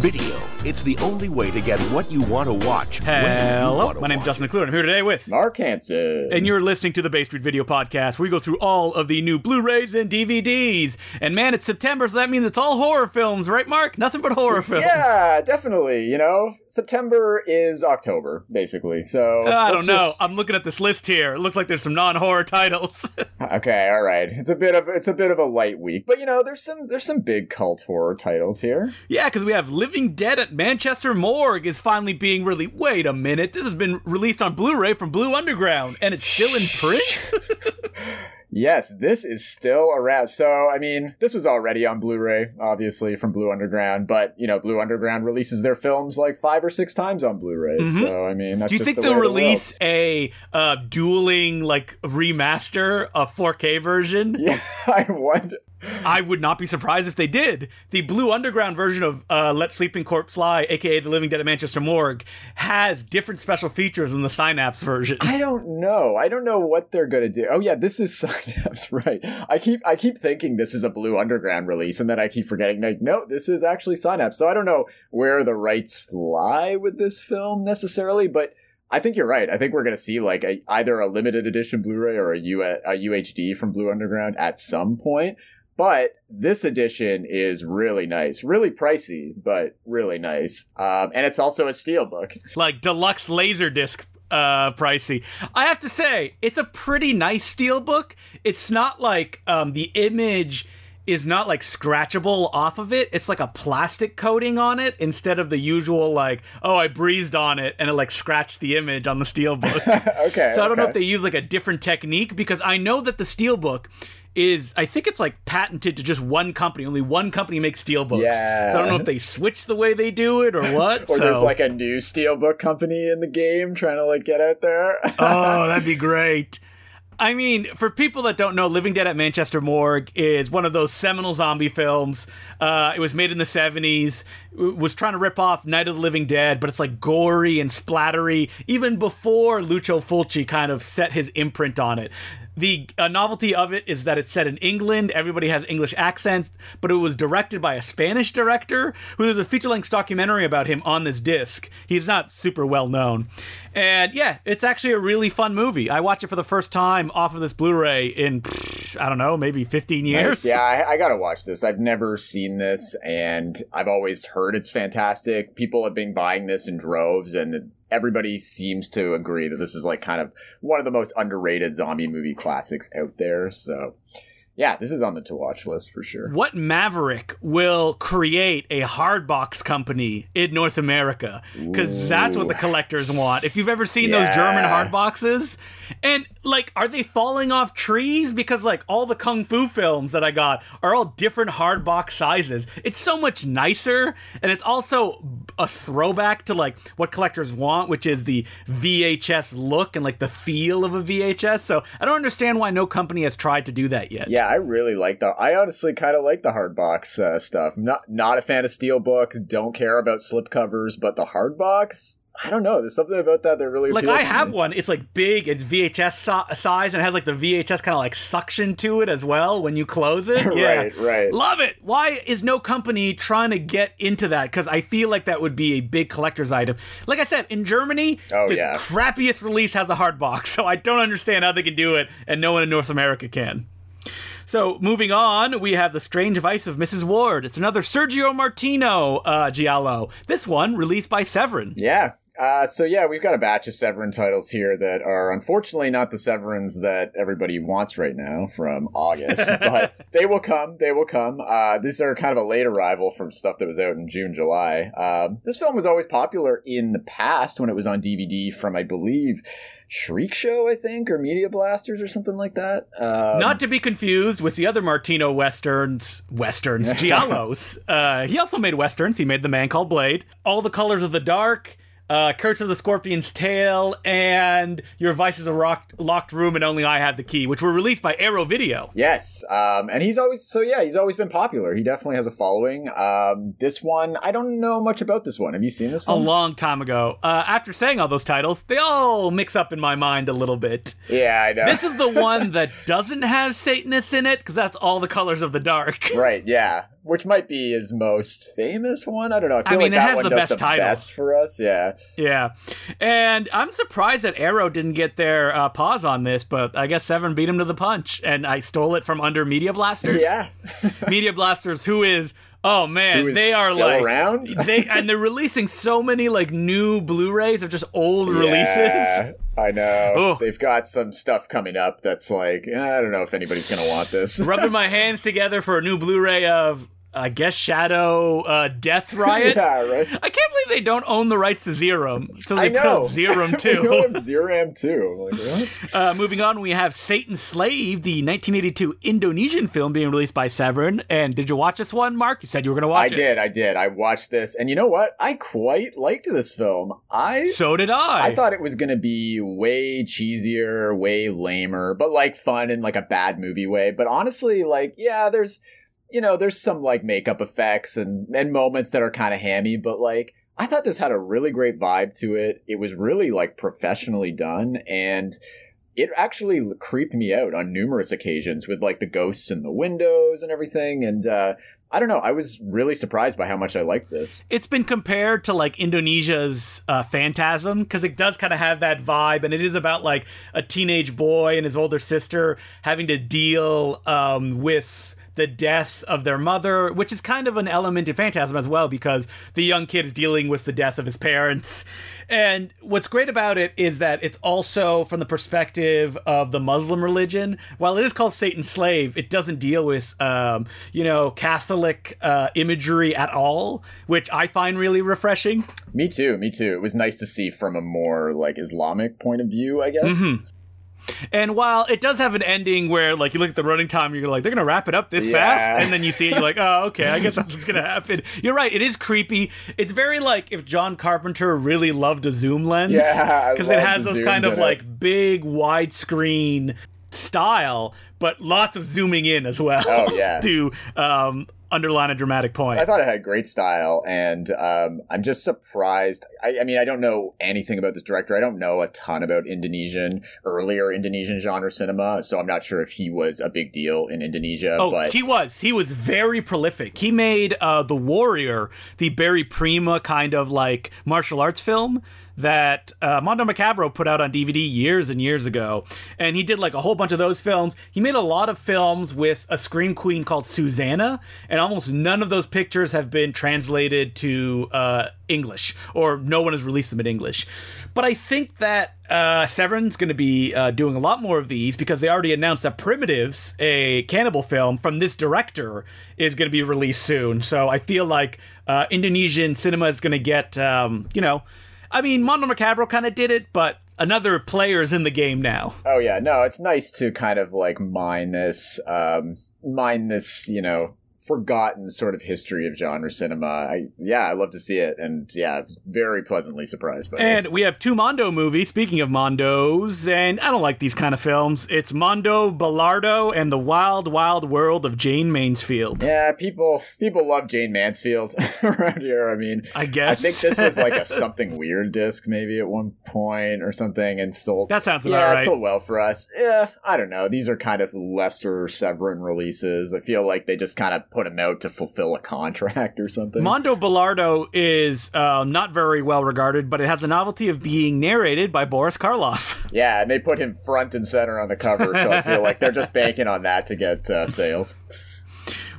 Video. It's the only way to get what you want to watch. when Hello, to my name's watch Justin McClure, and I'm here today with. Mark Hansen. And you're listening to the Bay Street Video Podcast, where we go through all of the new Blu-rays and DVDs. And man, it's September, so that means it's all horror films, right, Mark? Nothing but horror films. Yeah, definitely. You know, September is October, basically. So I don't know. just- I'm looking at this list here. It looks like there's some non-horror titles. Okay, all right. It's a bit of it's a bit of a light week, but you know, there's some there's some big cult horror titles here. yeah, because we have Living Dead at Manchester Morgue is finally being really. Wait a minute, this has been released on Blu-ray from Blue Underground, and it's still in print. Yes, this is still around. So, I mean, this was already on Blu-ray, obviously from Blue Underground, but you know, Blue Underground releases their films like five or six times on Blu-ray. Mhm. So, I mean, that's Do you just think the they'll way of the release a uh, dueling like remaster, a 4K version? Yeah, I wonder. I would not be surprised if they did. The Blue Underground version of uh, Let Sleeping Corpses Lie, aka The Living Dead at Manchester Morgue, has different special features than the Synapse version. I don't know. I don't know what they're gonna do. Oh yeah, this is Synapse, right? I keep I keep thinking this is a Blue Underground release, and then I keep forgetting. Like, no, this is actually Synapse. So I don't know where the rights lie with this film necessarily, but I think you're right. I think we're gonna see like a, either a limited edition Blu-ray or a, U- a UHD from Blue Underground at some point. But this edition is really nice, really pricey, but really nice. Um, and it's also a steelbook. like deluxe laserdisc uh pricey. I have to say, it's a pretty nice steelbook. It's not like um the image is not like scratchable off of it. It's like a plastic coating on it instead of the usual like, oh, I breezed on it and it like scratched the image on the steelbook. okay. So I don't know if they use like a different technique because I know that the steelbook is I think it's like patented to just one company. Only one company makes steelbooks. Yeah. So I don't know if they switch the way they do it or what. or so. there's like a new steelbook company in the game trying to like get out there. oh, that'd be great. I mean, for people that don't know, Living Dead at Manchester Morgue is one of those seminal zombie films. Uh, it was made in the 70s, w- was trying to rip off Night of the Living Dead, but it's like gory and splattery, even before Lucio Fulci kind of set his imprint on it. The uh, novelty of it is that it's set in England. Everybody has English accents, but it was directed by a Spanish director who there's a feature length documentary about him on this disc. He's not super well known. And yeah, it's actually a really fun movie. I watched it for the first time off of this Blu ray in, I don't know, maybe 15 years. Nice. Yeah, I, I gotta watch this. I've never seen this, and I've always heard it's fantastic. People have been buying this in droves, and everybody seems to agree that this is like kind of one of the most underrated zombie movie classics out there. So, yeah, this is on the to watch list for sure. What Maverick will create a hardbox company in North America? Because that's what the collectors want. If you've ever seen those German Yeah. hardboxes, and like, are they falling off trees? Because like all the kung fu films that I got are all different hardbox sizes. It's so much nicer, and it's also a throwback to like what collectors want, which is the VHS look and like the feel of a VHS. So I don't understand why no company has tried to do that yet. Yeah, I really like the. I honestly kind of like the hardbox uh, stuff. Not not a fan of steelbooks. Don't care about slipcovers, but the hardbox. I don't know. There's something about that that really Like I have one. It's like big. It's VHS so- size and it has like the VHS kind of like suction to it as well when you close it. Yeah. right, right. Love it. Why is no company trying to get into that? Because I feel like that would be a big collector's item. Like I said, in Germany, Oh, the yeah. crappiest release has a hard box, so I don't understand how they can do it, and no one in North America can. So moving on, we have the Strange Vice of Mrs. Wardh. It's another Sergio Martino uh, giallo. This one released by Severin. Yeah. Uh, so yeah, we've got a batch of Severin titles here that are unfortunately not the Severins that everybody wants right now from August, but they will come. They will come. Uh, these are kind of a late arrival from stuff that was out in June, July. Um, this film was always popular in the past when it was on DVD from, I believe, Shriek Show, I think, or Media Blasters or something like that. Um, Not to be confused with the other Martino westerns, westerns, giallos. uh, he also made westerns. He made The Man Called Blade, All the Colors of the Dark, uh, Curse of the Scorpion's Tail, and Your Vice is a rock- Locked Room and Only I Have the Key, which were released by Arrow Video. Yes, um, and he's always so yeah, he's always been popular. He definitely has a following. Um, this one, I don't know much about this one. Have you seen this A long time ago. Uh, after saying all those titles, they all mix up in my mind a little bit. yeah, I know. This is the one that doesn't have Satanists in it, because that's all the colors of the dark. right, yeah. Which might be his most famous one. I don't know. I feel mean, like it that has one the does best the title. best for us. Yeah. Yeah, and I'm surprised that Arrow didn't get their uh, paws on this, but I guess Seven beat him to the punch, and I stole it from under Media Blasters. Yeah. Media Blasters, who is oh man, they are still like around? they and they're releasing so many like new Blu-rays of just old releases. Yeah, I know. Ugh. They've got some stuff coming up that's like, I don't know if anybody's going to want this. Rubbing my hands together for a new Blu-ray of I guess Shadow uh, Dead Riot. yeah, right. I can't believe they don't own the rights to Zeram, so they put know. Zeram we too. don't have Zeram too. Like, what? Uh, moving on, we have Satan's Slave, the 1982 Indonesian film being released by Severin. And did you watch this one, Mark? You said you were going to watch I it. I did, I did. I watched this, and you know what? I quite liked this film. I So did I. I thought it was gonna be way cheesier, way lamer, but like fun in like a bad movie way. But honestly, like, yeah, there's you know, there's some like makeup effects and and moments that are kind of hammy, but like I thought this had a really great vibe to it. It was really like professionally done and it actually creeped me out on numerous occasions with like the ghosts in the windows and everything and uh I don't know. I was really surprised by how much I liked this. it's been compared to like Indonesia's uh, Phantasm because it does kind of have that vibe, and it is about like a teenage boy and his older sister having to deal um, with the deaths of their mother, which is kind of an element in Phantasm as well because the young kid is dealing with the deaths of his parents. And what's great about it is that it's also from the perspective of the Muslim religion. While it is called Satan's Slave, it doesn't deal with, um, you know, Catholic uh, imagery at all, which I find really refreshing. Me too, me too. It was nice to see from a more like Islamic point of view, I guess. Mm-hmm. And while it does have an ending where, like, you look at the running time, you're like, they're gonna wrap it up this Yeah. fast, and then you see it, you're like, oh, okay, I guess that's what's gonna happen. You're right, it is creepy. It's very like if John Carpenter really loved a zoom lens, Yeah, because it has those kind of in it. like big widescreen style, but lots of zooming in as well. Oh, yeah. to um, underline a dramatic point. I thought it had great style, and um, I'm just surprised. I, I mean, I don't know anything about this director. I don't know a ton about Indonesian, earlier Indonesian genre cinema, so I'm not sure if he was a big deal in Indonesia. Oh, but he was. He was very prolific. He made uh, The Warrior, the Barry Prima kind of like martial arts film that uh, Mondo Macabro put out on DVD years and years ago. And he did like a whole bunch of those films. He made a lot of films with a scream queen called Suzzanna, and almost none of those pictures have been translated to uh, English, or no one has released them in English. But I think that uh, Severin's going to be uh, doing a lot more of these because they already announced that Primitives, a cannibal film from this director, is going to be released soon. So I feel like uh, Indonesian cinema is going to get, um, you know, I mean, Mondo Macabro kind of did it, but another player is in the game now. oh yeah, no, it's nice to kind of like mine this, um, mine this, you know. Forgotten sort of history of genre cinema. I yeah, I love to see it, and yeah, very pleasantly surprised by And this. we have two Mondo movies. Speaking of Mondos, and I don't like these kind of films. It's Mondo Balordo and the Wild Wild World of Jayne Mansfield. Yeah, people people love Jayne Mansfield around here. I mean, I guess. I think this was like a something weird disc maybe at one point or something, and sold. That sounds about yeah, right. sold well for us. Yeah, I don't know. These are kind of lesser Severin releases. I feel like they just kind of put them out to fulfill a contract or something. Mondo Balordo is um, not very well regarded, but it has the novelty of being narrated by Boris Karloff. yeah, and they put him front and center on the cover, so I feel like they're just banking on that to get uh, sales.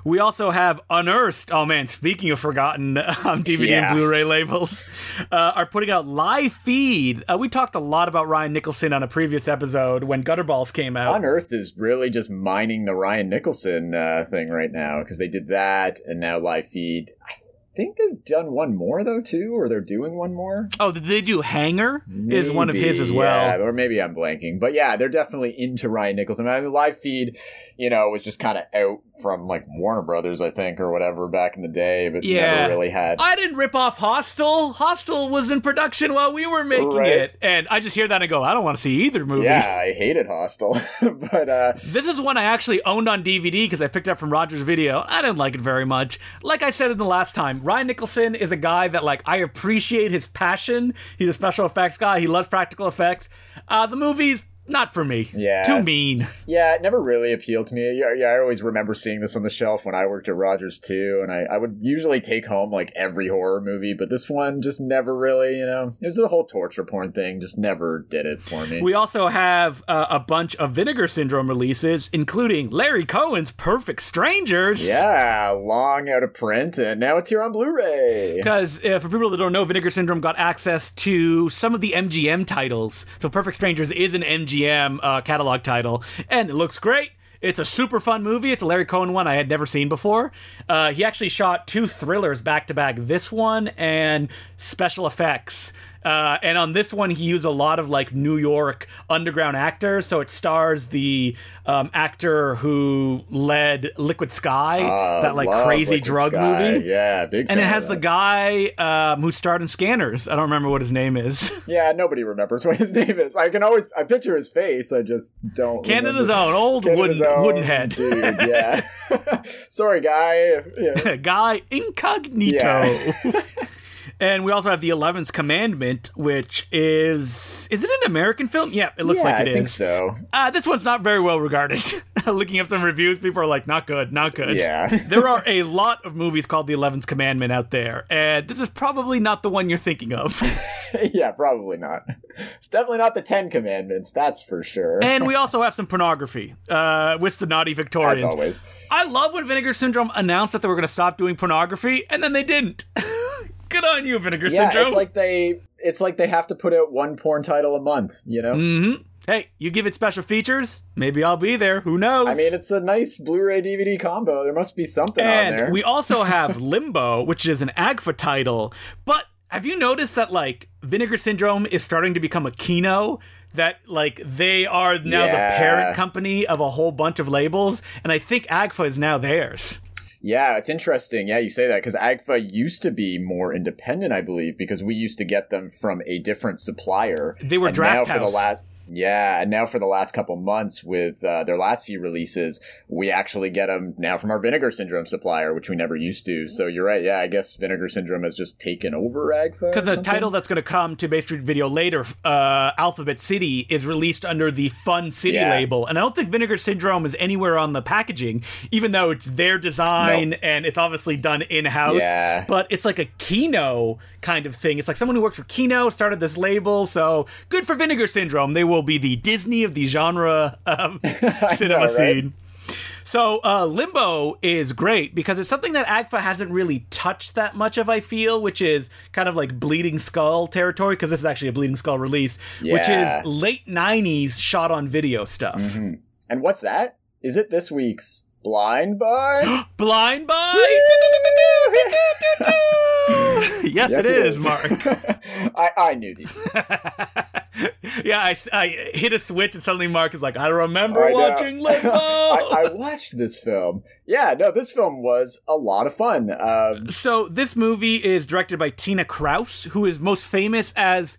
We also have Unearthed. Oh man, speaking of forgotten um, DVD Yeah. and Blu-ray labels, uh, are putting out live feed. Uh, we talked a lot about Ryan Nicholson on a previous episode when Gutterballs came out. Unearthed is really just mining the Ryan Nicholson uh, thing right now because they did that and now live feed. I think they've done one more though too, or they're doing one more. oh, did they do Hanger? Is one of his as well. yeah, or maybe I'm blanking, but yeah, they're definitely into Ryan Nicholson. I mean, live feed, you know, was just kind of out from like Warner Brothers, I think, or whatever back in the day, but Yeah. never really had. I didn't rip off Hostel. Hostel was in production while we were making Right. it, and I just hear that and go, I don't want to see either movie. yeah, I hated Hostel, but uh, This is one I actually owned on DVD because I picked it up from Rogers Video. I didn't like it very much. Like I said in the last time, Ryan Nicholson is a guy that like I appreciate his passion. He's a special effects guy. He loves practical effects. Uh, the movie's not for me. Yeah. Too mean. Yeah, it never really appealed to me. Yeah, yeah, I always remember seeing this on the shelf when I worked at Rogers too, and I, I would usually take home like every horror movie, but this one just never really, you know, it was the whole torture porn thing, just never did it for me. We also have uh, a bunch of Vinegar Syndrome releases, including Larry Cohen's Perfect Strangers. yeah, long out of print, and now it's here on Blu-ray. Because uh, for people that don't know, Vinegar Syndrome got access to some of the MGM titles. So Perfect Strangers is an MGM uh, catalog title, and it looks great. It's a super fun movie. It's a Larry Cohen one I had never seen before. Uh, he actually shot two thrillers back to back this one and special effects. Uh, and on this one, he used a lot of like New York underground actors. So it stars the um, actor who led Liquid Sky, Uh, that like crazy Liquid drug Sky. movie. Yeah, big. And it has the guy um, who starred in Scanners. I don't remember what his name is. Yeah, nobody remembers what his name is. I can always I picture his face. I just don't. Canada's remember. own old Canada's wooden own wooden head. dude. Yeah. Sorry, guy. Yeah. guy incognito. Yeah. And we also have the Eleventh Commandment, which is is it an American film? Yeah, it looks Yeah, like it I is. think so. Uh, this one's not very well regarded. Looking up some reviews, people are like, not good, not good. Yeah. there are a lot of movies called The Eleventh Commandment out there, and this is probably not the one you're thinking of. yeah, probably not. It's definitely not the Ten Commandments. That's for sure. and we also have some pornography uh, with the naughty as Victorians. always. I love when Vinegar Syndrome announced that they were going to stop doing pornography, and then they didn't. Good on you, Vinegar Yeah, Syndrome. it's like they it's like they have to put out one porn title a month. You know. hmm Hey, you give it special features, maybe I'll be there. Who knows? I mean, it's a nice Blu-ray DVD combo. There must be something on there. and we also have Limbo, which is an AGFA title. But have you noticed that like Vinegar Syndrome is starting to become a Kino? That like they are now the parent company of a whole bunch of labels, and I think AGFA is now theirs. Yeah, it's interesting. Yeah, you say that because AGFA used to be more independent, I believe, because we used to get them from a different supplier. They were And Draft now for the last yeah, and now for the last couple months with uh, their last few releases, we actually get them now from our Vinegar Syndrome supplier, which we never used to. So you're right. Yeah, I guess Vinegar Syndrome has just taken over AGFA. Because the title that's going to come to Bay Street Video later, uh, Alphabet City, is released under the Fun City Yeah. label, and I don't think Vinegar Syndrome is anywhere on the packaging, even though it's their design Nope. and it's obviously done in house. Yeah. But it's like a Kino kind of thing. It's like someone who worked for Kino started this label, so good for Vinegar Syndrome. They will be the Disney of the genre um, cinema know, right? scene. So uh, Limbo is great because it's something that AGFA hasn't really touched that much of. I feel, which is kind of like Bleeding Skull territory because this is actually a Bleeding Skull release, which is late '90s shot on video stuff. Mhm. And what's that? Is it this week's Blind Buy? Blind Buy. yes, it is, Mark. I, I knew these. yeah, I, I hit a switch and suddenly Mark is like, I remember I watching Limbo. I, I watched this film. Yeah, no, this film was a lot of fun. Um, So this movie is directed by Tina Krause, who is most famous as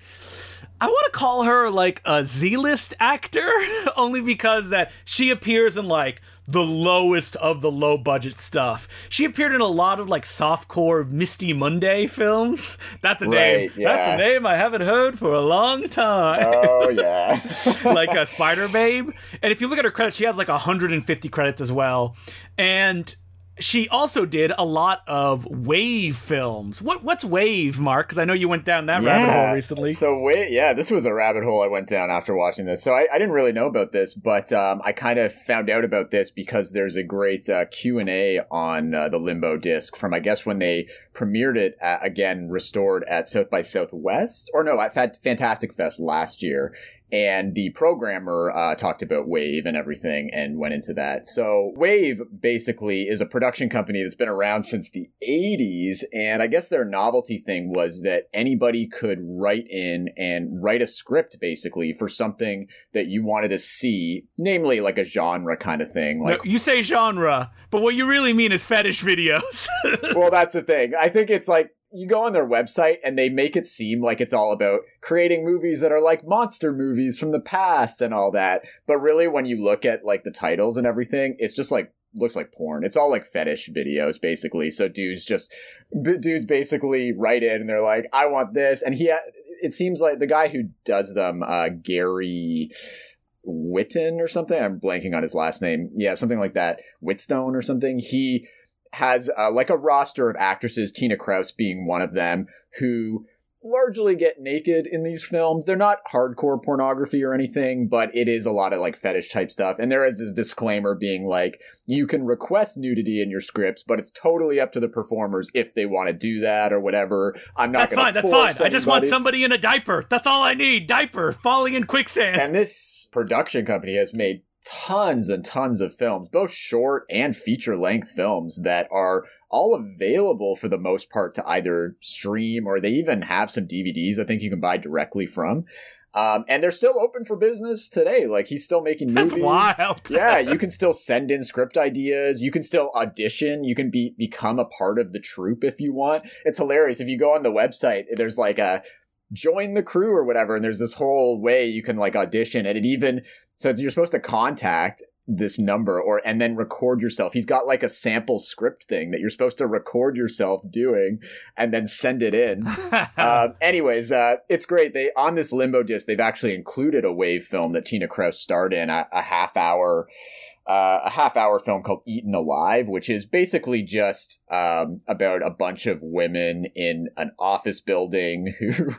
I want to call her like a Z-list actor, only because that she appears in like the lowest of the low budget stuff. She appeared in a lot of like softcore Misty Mundae films. That's a name. Yeah. That's a name I haven't heard for a long time. oh yeah, like a Spider Babe. And if you look at her credits, she has like 150 credits as well. And she also did a lot of wave films. What what's wave, Mark? Because I know you went down that rabbit hole recently. So wait, yeah, this was a rabbit hole I went down after watching this. So I, I didn't really know about this, but um, I kind of found out about this because there's a great uh, Q and A on uh, the Limbo disc from I guess when they premiered it at, again restored at South by Southwest or no at Fantastic Fest last year. And the programmer uh, talked about Wave and everything and went into that. So, Wave basically is a production company that's been around since the 80s. And I guess their novelty thing was that anybody could write in and write a script basically for something that you wanted to see, namely like a genre kind of thing. No, Like, you say genre, but what you really mean is fetish videos. well, that's the thing. I think it's like you go on their website and they make it seem like it's all about creating movies that are like monster movies from the past and all that. But really, when you look at like the titles and everything, it's just like looks like porn. It's all like fetish videos basically. So dudes just dudes basically write in and they're like, "I want this," and he. It seems like the guy who does them, uh, Gary. Witten or something. I'm blanking on his last name. Yeah, something like that. Whitstone or something. He has uh, like a roster of actresses, Tina Krause being one of them, who largely get naked in these films. They're not hardcore pornography or anything, but it is a lot of like fetish type stuff. And there is this disclaimer being like, you can request nudity in your scripts, but it's totally up to the performers if they want to do that or whatever. I'm not That's fine. That's fine. Anybody. I just want somebody in a diaper. That's all I need. Diaper falling in quicksand. And this production company has made tons and tons of films, both short and feature length films that are all available for the most part to either stream or they even have some DVDs I think you can buy directly from. Um, and they're still open for business today. Like he's still making movies. That's wild. yeah, you can still send in script ideas. You can still audition. You can be become a part of the troupe if you want. It's hilarious. If you go on the website, there's like a join the crew or whatever and there's this whole way you can like audition and it even so you're supposed to contact this number or and then record yourself. He's got like a sample script thing that you're supposed to record yourself doing and then send it in. Uh, anyways uh, it's great. They on this limbo disc they've actually included a wave film that tina krause starred in a, a half hour uh, a half hour film called Eaten Alive, which is basically just um, about a bunch of women in an office building who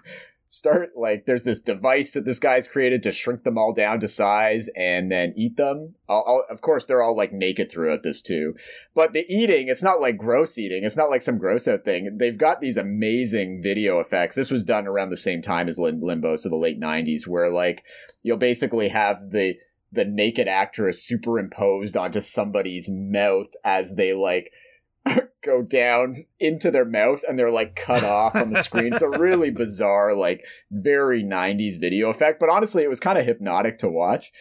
start like there's this device that this guy's created to shrink them all down to size and then eat them. I'll, I'll, of course, they're all like naked throughout this too. But the eating, it's not like gross eating. It's not like some gross out thing. They've got these amazing video effects. This was done around the same time as Limbo, so the late '90s, where like you'll basically have the the naked actress superimposed onto somebody's mouth as they like go down into their mouth and they're like cut off on the screen. It's a really bizarre, like very 90s video effect, but honestly, it was kind of hypnotic to watch.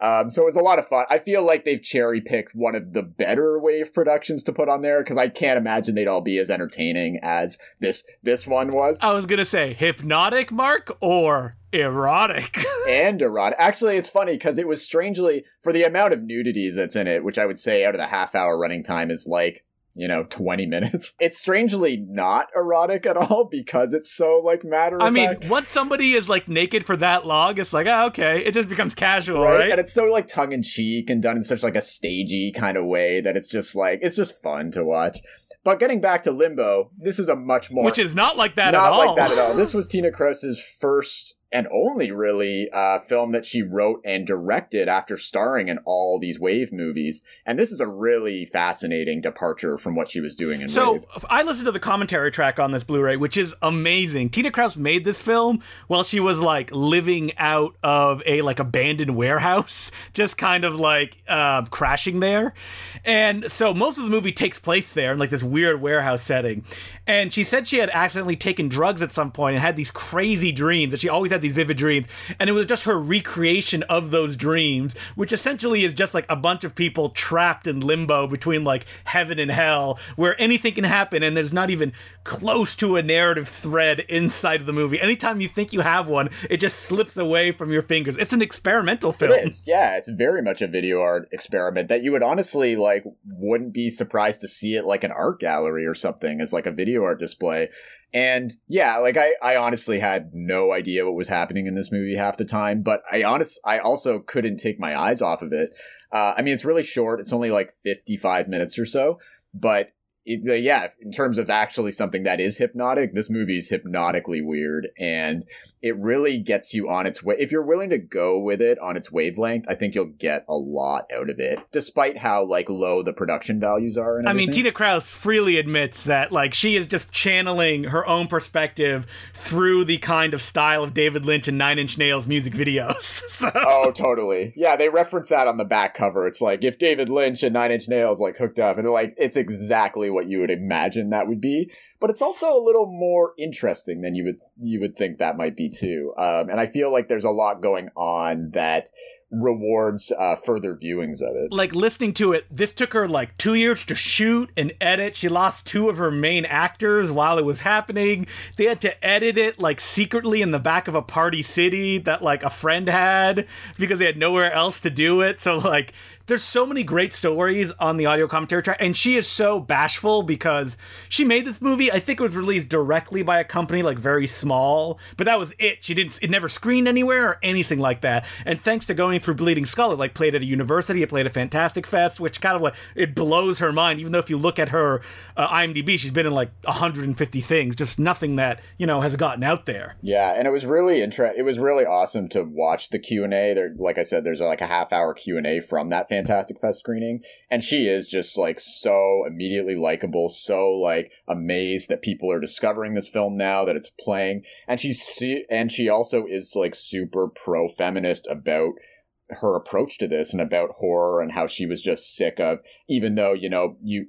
Um, so it was a lot of fun. I feel like they've cherry picked one of the better wave productions to put on there because I can't imagine they'd all be as entertaining as this this one was. I was gonna say hypnotic, Mark, or erotic. and erotic. Actually, it's funny because it was strangely for the amount of nudities that's in it, which I would say out of the half hour running time is like you know 20 minutes it's strangely not erotic at all because it's so like matter of i mean once somebody is like naked for that long it's like oh, okay it just becomes casual right? right? and it's so like tongue-in-cheek and done in such like a stagey kind of way that it's just like it's just fun to watch but getting back to limbo this is a much more which is not like that not at all Not like that at all this was tina krause's first and only really uh, film that she wrote and directed after starring in all these Wave movies. And this is a really fascinating departure from what she was doing in so, Wave. I listened to the commentary track on this Blu-ray, which is amazing. Tina Krause made this film while she was like living out of a like abandoned warehouse, just kind of like uh, crashing there. And so most of the movie takes place there in like this weird warehouse setting. And she said she had accidentally taken drugs at some point and had these crazy dreams that she always had these vivid dreams. And it was just her recreation of those dreams, which essentially is just like a bunch of people trapped in limbo between like heaven and hell, where anything can happen and there's not even close to a narrative thread inside of the movie. Anytime you think you have one, it just slips away from your fingers. It's an experimental film. It is. Yeah, it's very much a video art experiment that you would honestly like wouldn't be surprised to see it like an art gallery or something as like a video video art display. And yeah, like I, I honestly had no idea what was happening in this movie half the time, but I honest, I also couldn't take my eyes off of it. Uh, I mean, it's really short; it's only like fifty-five minutes or so, but it, yeah, in terms of actually something that is hypnotic, this movie is hypnotically weird, and it really gets you on its way. If you're willing to go with it on its wavelength, I think you'll get a lot out of it, despite how like low the production values are. I mean, Tina Krause freely admits that like she is just channeling her own perspective through the kind of style of David Lynch and Nine Inch Nails music videos. so. Oh, totally. Yeah, they reference that on the back cover. It's like if David Lynch and Nine Inch Nails like hooked up, and like it's exactly what you would imagine that would be but it's also a little more interesting than you would you would think that might be too. Um, and I feel like there's a lot going on that rewards uh, further viewings of it. Like listening to it, this took her like two years to shoot and edit. She lost two of her main actors while it was happening. They had to edit it like secretly in the back of a party city that like a friend had because they had nowhere else to do it. So like there's so many great stories on the audio commentary track, and she is so bashful because she made this movie. I think it was released directly by a company like very small, but that was it. She didn't. It never screened anywhere or anything like that. And thanks to going through Bleeding Skull, it like played at a university. It played at Fantastic Fest, which kind of like it blows her mind. Even though if you look at her uh, IMDb, she's been in like 150 things, just nothing that you know has gotten out there. Yeah, and it was really interesting. It was really awesome to watch the Q and A. There, like I said, there's like a half hour Q and A from that Fantastic Fest screening, and she is just like so immediately likable, so like amazed that people are discovering this film now that it's playing, and she's and she also is like super pro feminist about her approach to this and about horror and how she was just sick of even though you know you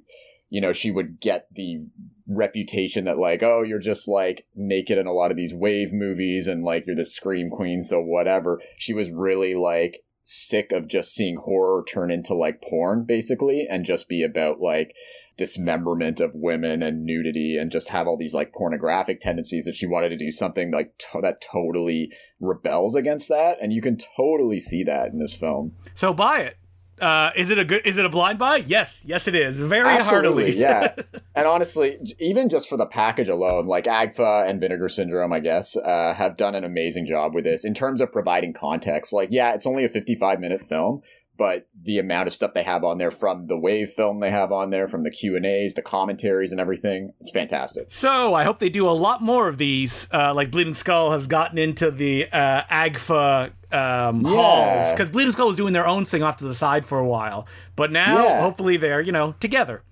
you know she would get the reputation that like oh you're just like naked in a lot of these wave movies and like you're the scream queen so whatever. She was really like sick of just seeing horror turn into like porn basically and just be about like dismemberment of women and nudity and just have all these like pornographic tendencies that she wanted to do something like to- that totally rebels against that and you can totally see that in this film So buy it. Uh, is it a good? Is it a blind buy? Yes, yes, it is. Very Absolutely, heartily. yeah. And honestly, even just for the package alone, like Agfa and Vinegar Syndrome, I guess, uh, have done an amazing job with this in terms of providing context. Like, yeah, it's only a 55 minute film, but the amount of stuff they have on there from the wave film they have on there, from the Q and A's, the commentaries, and everything, it's fantastic. So I hope they do a lot more of these. Uh, like Bleeding Skull has gotten into the uh, Agfa um, Yeah. halls because Bleeding Skull was doing their own thing off to the side for a while, but now Yeah. hopefully they're you know together.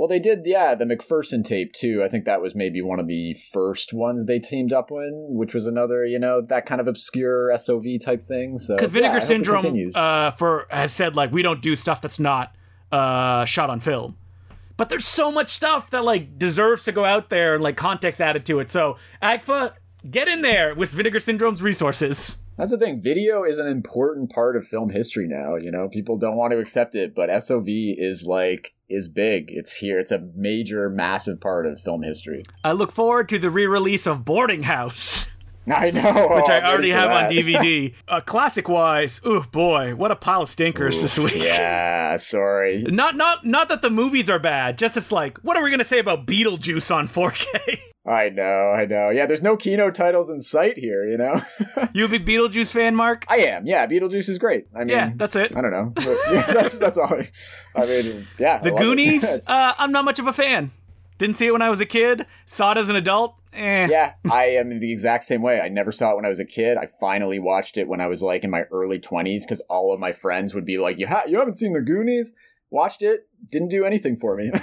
Well, they did, yeah, the McPherson tape too. I think that was maybe one of the first ones they teamed up in, which was another, you know, that kind of obscure SOV type thing. So Because yeah, Vinegar it Syndrome uh, for has said like we don't do stuff that's not uh, shot on film. But there's so much stuff that like deserves to go out there and like context added to it. So Agfa, get in there with Vinegar Syndrome's resources. That's the thing. Video is an important part of film history now. You know, people don't want to accept it, but SOV is like is big. It's here. It's a major, massive part of film history. I look forward to the re-release of Boarding House. I know, which Oh, I already have on. DVD. uh, classic wise, oof boy, what a pile of stinkers this week. yeah, sorry. Not not not that the movies are bad, just it's like, what are we gonna say about Beetlejuice on 4K? I know, I know. Yeah, there's no Kino titles in sight here. You know, you a big Beetlejuice fan, Mark? I am. Yeah, Beetlejuice is great. I mean, yeah, that's it. I don't know. But, yeah, that's that's all. I, I mean, yeah. The. Goonies, uh, I'm not much of a fan. Didn't see it when I was a kid. Saw it as an adult. Eh. yeah, I am in the exact same way. I never saw it when I was a kid. I finally watched it when I was like in my early 20s because all of my friends would be like, "You ha- you haven't seen the Goonies?" Watched it, didn't do anything for me.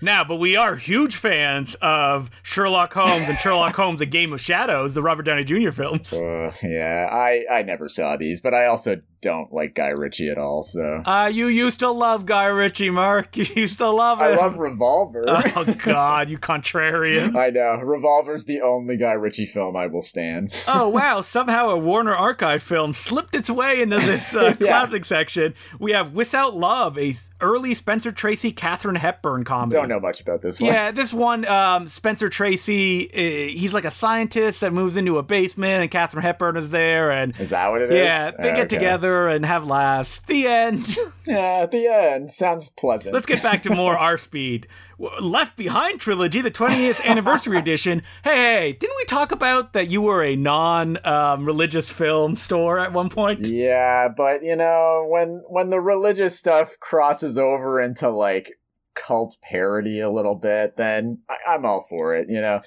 Now, but we are huge fans of Sherlock Holmes and Sherlock Holmes: A Game of Shadows, the Robert Downey Jr. films. Uh, yeah, I I never saw these, but I also don't like Guy Ritchie at all. So Uh, you used to love Guy Ritchie, Mark. You used to love I love Revolver. oh God, you contrarian. I know Revolver's the only Guy Ritchie film I will stand. oh wow! Somehow a Warner Archive film slipped its way into this uh, Yeah. classic section. We have "Without Love," a early Spencer Tracy, Katharine Hepburn comedy. Don't know much about this one. Yeah, this one, um, Spencer Tracy, uh, he's like a scientist that moves into a basement, and Katharine Hepburn is there, and Is that what it is? yeah, they get Okay. together and have laughs. The end. Yeah, the end sounds pleasant. Let's get back to more our speed. Left Behind trilogy, the 20th anniversary edition. Hey, hey, didn't we talk about that you were a non-religious um, film store at one point? Yeah, but you know, when when the religious stuff crosses over into like cult parody a little bit, then I, I'm all for it. You know,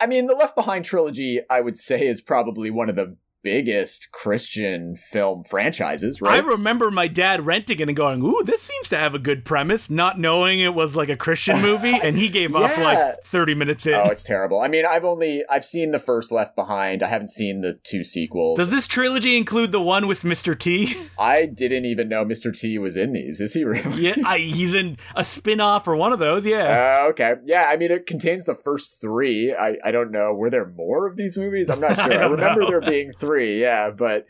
I mean, the Left Behind trilogy, I would say, is probably one of the biggest Christian film franchises, right? I remember my dad renting it and going, "Ooh, this seems to have a good premise," not knowing it was like a Christian movie, and he gave up like 30 minutes in. oh, it's terrible. I mean, I've only I've seen the first Left Behind. I haven't seen the two sequels. Does this trilogy include the one with Mr. T? I didn't even know Mr. T was in these. Is he really? yeah, I, he's in a spin-off or one of those. Yeah. Uh, okay. Yeah, I mean, it contains the first three. I, I don't know. Were there more of these movies? I'm not sure. I, don't remember know. there being three, yeah, but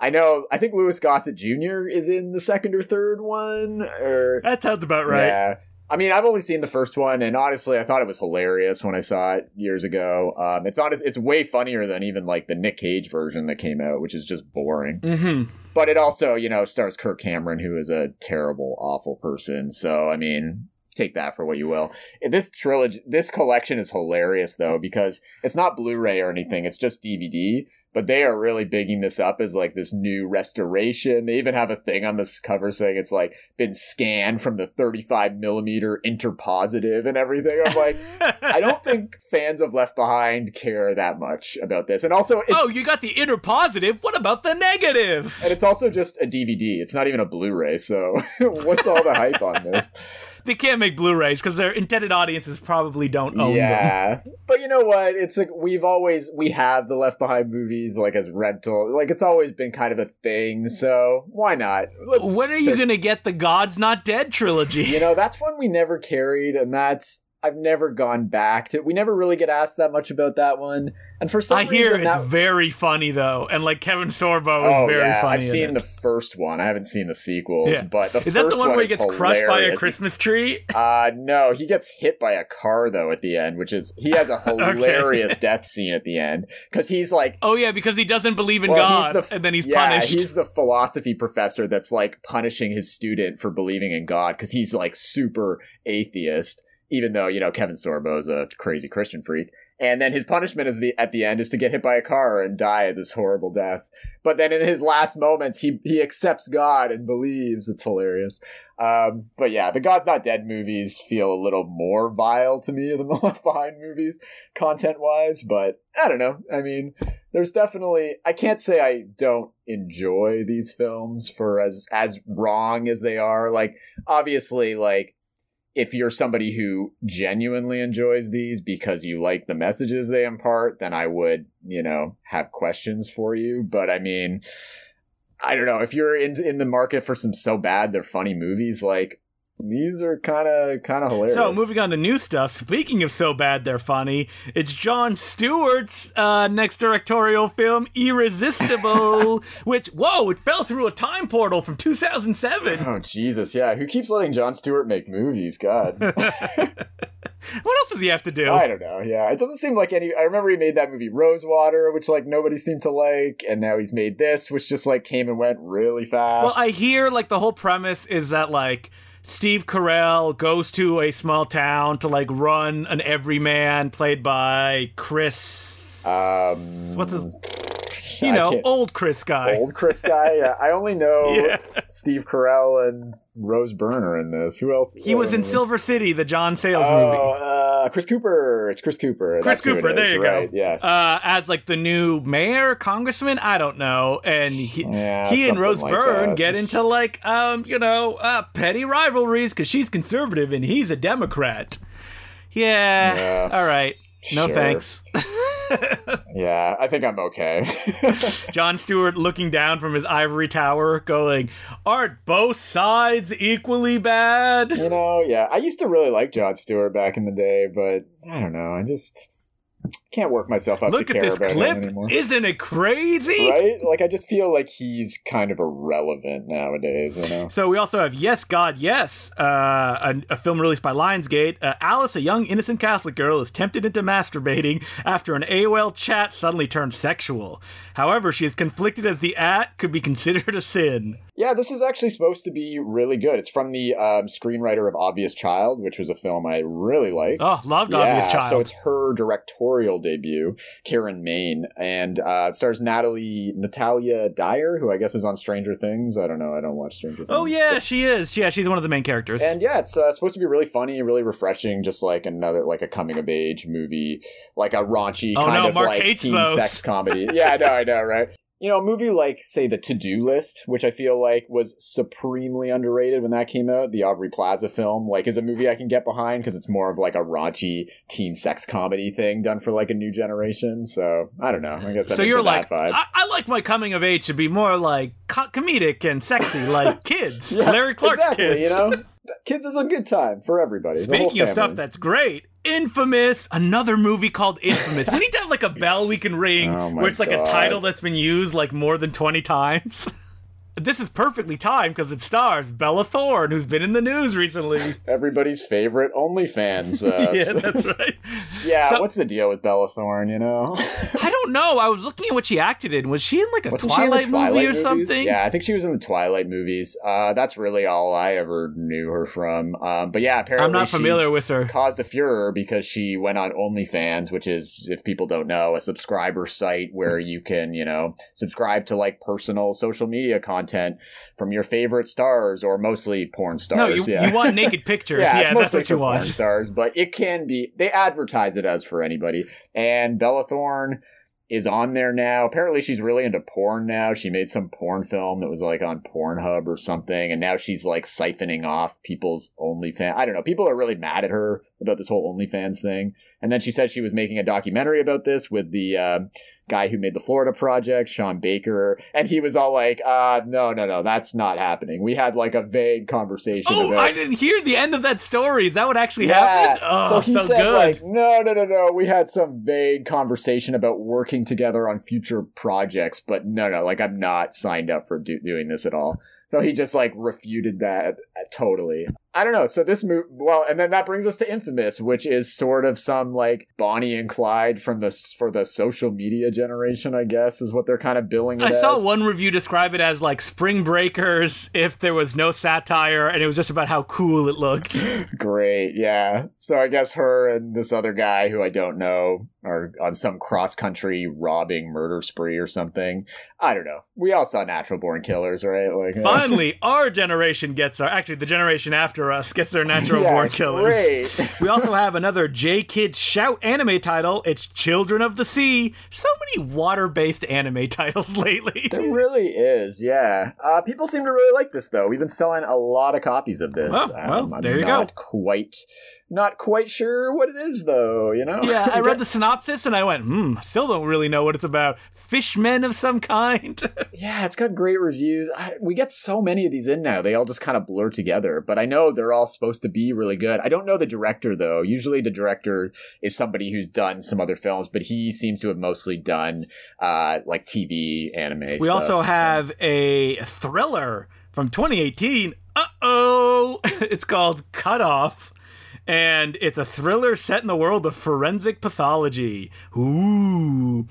I know, I think Louis Gossett Jr. is in the second or third one, or. that sounds about right. Yeah. I mean, I've only seen the first one, and honestly, I thought it was hilarious when I saw it years ago. Um, it's honest, it's way funnier than even like the Nick Cage version that came out, which is just boring. hmm But it also, you know, stars Kirk Cameron, who is a terrible, awful person. So, I mean, take that for what you will. This trilogy, this collection is hilarious though because it's not Blu-ray or anything; it's just DVD. But they are really bigging this up as like this new restoration. They even have a thing on this cover saying it's like been scanned from the 35 millimeter interpositive and everything. I'm like, I don't think fans of Left Behind care that much about this. And also, it's, oh, you got the inner positive. What about the negative? and it's also just a DVD. It's not even a Blu-ray. So what's all the hype on this? They can't make Blu-rays because their intended audiences probably don't own them. yeah, but you know what? It's like we've always we have the Left Behind movies like as rental. Like it's always been kind of a thing. So why not? Let's When are you gonna get the God's Not Dead trilogy? You know, that's one we never carried, and that's I've never gone back to. We never really get asked that much about that one, and for some I hear reason it's that. very funny though, and like Kevin Sorbo is Oh very yeah, funny. I've seen it. the first one. I haven't seen the sequels, Yeah. but the Is that the first one where he is gets crushed by a. Christmas tree? Uh no, he gets hit by a car though at the end, which is he has a hilarious death scene at the end because he's like Oh yeah, because he doesn't believe in Well, God, the- and then he's yeah, punished. he's the philosophy professor that's like punishing his student for believing in God because he's like super atheist, even though you know Kevin Sorbo is a crazy Christian freak. And then his punishment is the at the end is to get hit by a car and die this horrible death. But then in his last moments, he he accepts God and believes. It's hilarious. Um, but yeah, the God's Not Dead movies feel a little more vile to me than the Left Behind movies, content wise. But I don't know. I mean, there's definitely I can't say I don't enjoy these films for as as wrong as they are. Like obviously, like if you're somebody who genuinely enjoys these because you like the messages they impart, then I would, you know, have questions for you. But I mean, I don't know if you're in in the market for some so bad they're funny movies. Like these are kind of kind of hilarious. So, moving on to new stuff. Speaking of so bad they're funny, it's Jon Stewart's uh, next directorial film, Irresistible, which, whoa, it fell through a time portal from 2007. Oh Jesus, yeah. Who keeps letting Jon Stewart make movies? God. What else does he have to do? I don't know. Yeah, it doesn't seem like any. I remember he made that movie Rosewater, which like nobody seemed to like, and now he's made this, which just like came and went really fast. Well, I hear like the whole premise is that like Steve Carell goes to a small town to like run an everyman played by Chris. um, what's his? You know, old Chris guy. old Chris guy. Yeah, I only know Yeah. Steve Carell and Rose Byrne in this. Who else? He was in Uh, Silver City, the John Sayles Oh, movie. uh, Chris Cooper. It's Chris Cooper. Chris That's Cooper, there you right, go. Yes. Uh, as like the new mayor, congressman, I don't know, and he, Yeah, he and Rose like Byrne that. get into like um you know uh, petty rivalries because she's conservative and he's a Democrat. Yeah, Yeah. all right, no Sure. thanks. yeah, I think I'm okay. Jon Stewart looking down from his ivory tower, going, "Aren't both sides equally bad?" you know, yeah. I used to really like Jon Stewart back in the day, but I don't know. I just can't work myself up Look to at care this about him clip, anymore. isn't it crazy? Right? Like I just feel like he's kind of irrelevant nowadays, you know. So we also have Yes God Yes, uh, a, a film released by Lionsgate. Uh, Alice, a young innocent Catholic girl, is tempted into masturbating after an AOL chat suddenly turns sexual. However, she is conflicted as the act could be considered a sin. Yeah, this is actually supposed to be really good. It's from the um, screenwriter of Obvious Child, which was a film I really liked. Oh, loved yeah, Obvious Child. So it's her directorial debut, Karen Maine, and uh, stars Natalie Natalia Dyer, who I guess is on Stranger Things. I don't know. I don't watch Stranger Things. oh yeah, but- she is. Yeah, she's one of the main characters. And yeah, it's uh, supposed to be really funny, and really refreshing, just like another like a coming of age movie, like a raunchy Oh, kind no, of Mark like teen those. sex comedy. yeah, I know, I know, right? You know, a movie like say the To Do List, which I feel like was supremely underrated when that came out, the Aubrey Plaza film, like is a movie I can get behind because it's more of like a raunchy teen sex comedy thing done for like a new generation. So I don't know. I guess I'm so you're that like. I-, I like my coming of age to be more like co- comedic and sexy, like kids, Yeah, Larry Clark's exactly, kids. You know, kids is a good time for everybody. Speaking of stuff that's great, Infamous, another movie called Infamous. we need to have like a bell we can ring Oh where it's like God. a title that's been used like more than 20 times. this is perfectly timed because it stars Bella Thorne, who's been in the news recently. Everybody's favorite OnlyFans. Uh, yeah, that's right. yeah, So- what's the deal with Bella Thorne? You know, I don't know. I was looking at what she acted in. Was she in like a she in Twilight, movie or movies? something? Yeah, I think she was in the Twilight movies. Uh, that's really all I ever knew her from. Um, but yeah, apparently I'm not familiar with her. Caused a furor because she went on OnlyFans, which is, if people don't know, a subscriber site where you can, you know, subscribe to like personal social media content from your favorite stars or mostly porn stars. No, you, yeah. you want naked pictures. Yeah, Yeah, that's mostly what you for porn stars, but it can be. They advertise it as for anybody. And Bella Thorne is on there now. Apparently, she's really into porn now. She made some porn film that was like on Pornhub or something, and now she's like siphoning off people's OnlyFans. I don't know. People are really mad at her about this whole OnlyFans thing. And then she said she was making a documentary about this with the uh, guy who made the Florida Project, Sean Baker, and he was all like, uh, "No, no, no, that's not happening." We had like a vague conversation. Oh, about I didn't hear the end of that story. Is that what actually yeah. happened? Oh, so he so said, good. like, no, no, no, no. We had some vague conversation about working together on future projects, but no, no, like I'm not signed up for do- doing this at all. So he just like refuted that totally. I don't know. So this move, well, and then that brings us to Infamous, which is sort of some like Bonnie and Clyde from the for the social media generation, I guess, is what they're kind of billing it I saw one review describe it as like Spring Breakers if there was no satire and it was just about how cool it looked. Great, yeah. So I guess her and this other guy who I don't know are on some cross country robbing murder spree or something. I don't know. We all saw Natural Born Killers, right? Like Finally, our generation gets our actually the generation after us gets their natural yeah, born killers. Great. We also have another GKids Shout anime title. It's Children of the Sea. So many water-based anime titles lately. There really is, yeah. Uh, people seem to really like this, though. We've been selling a lot of copies of this. Oh, well, I'm there you go. not Quite, not quite sure what it is, though. You know? Yeah, I read the synopsis and I went, hmm, still don't really know what it's about. Fishmen of some kind. Yeah, it's got great reviews. I, we get so many of these in now; they all just kind of blur together. But I know they're all supposed to be really good. I don't know the director though. Usually, the director is somebody who's done some other films, but he seems to have mostly done uh, like TV anime. we stuff, also so- have a thriller from 2018. Uh oh! It's called Cut Off. And it's a thriller set in the world of forensic pathology. Ooh.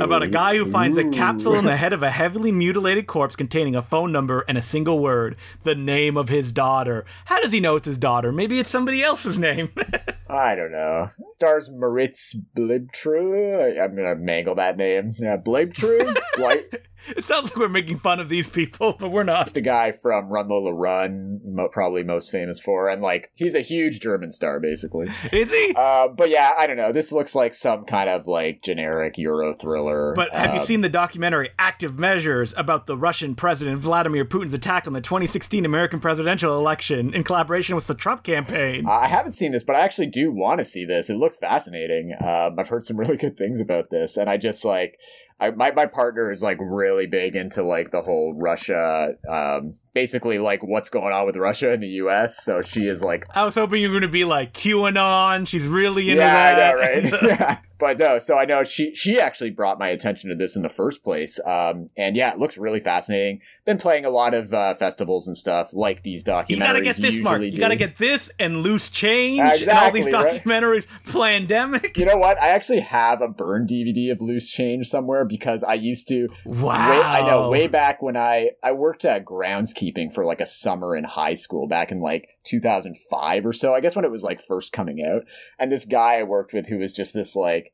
About a guy who finds a capsule in the head of a heavily mutilated corpse containing a phone number and a single word the name of his daughter. How does he know it's his daughter? Maybe it's somebody else's name. I don't know. Stars Moritz Bleibtreu. I'm gonna mangle that name. Yeah, Bleibtreu. like it sounds like we're making fun of these people, but we're not. the guy from Run Lola Run, mo- probably most famous for, and like he's a huge German star, basically. Is he? Uh, but yeah, I don't know. This looks like some kind of like generic Euro thriller. But have you Um, seen the documentary Active Measures about the Russian President Vladimir Putin's attack on the 2016 American presidential election in collaboration with the Trump campaign? I haven't seen this, but I actually do want to see this. It looks fascinating. Um, I've heard some really good things about this, and I just like. I, my my partner is like really big into like the whole Russia, um, basically like what's going on with Russia and the U.S. So she is like I was hoping you were going to be like QAnon. She's really into yeah, that. I know, right? yeah. But no, so I know she she actually brought my attention to this in the first place. Um, and yeah, it looks really fascinating. Been playing a lot of uh, festivals and stuff like these documentaries. you gotta get this, Mark. You gotta get this and Loose Change and all these Exactly, right? documentaries. Plandemic. You know what? I actually have a burn DVD of Loose Change somewhere because I used to. Wow. Way, I know way back when I I worked at groundskeeping for like a summer in high school back in like 2005 or so. I guess when it was like first coming out. And this guy I worked with who was just this like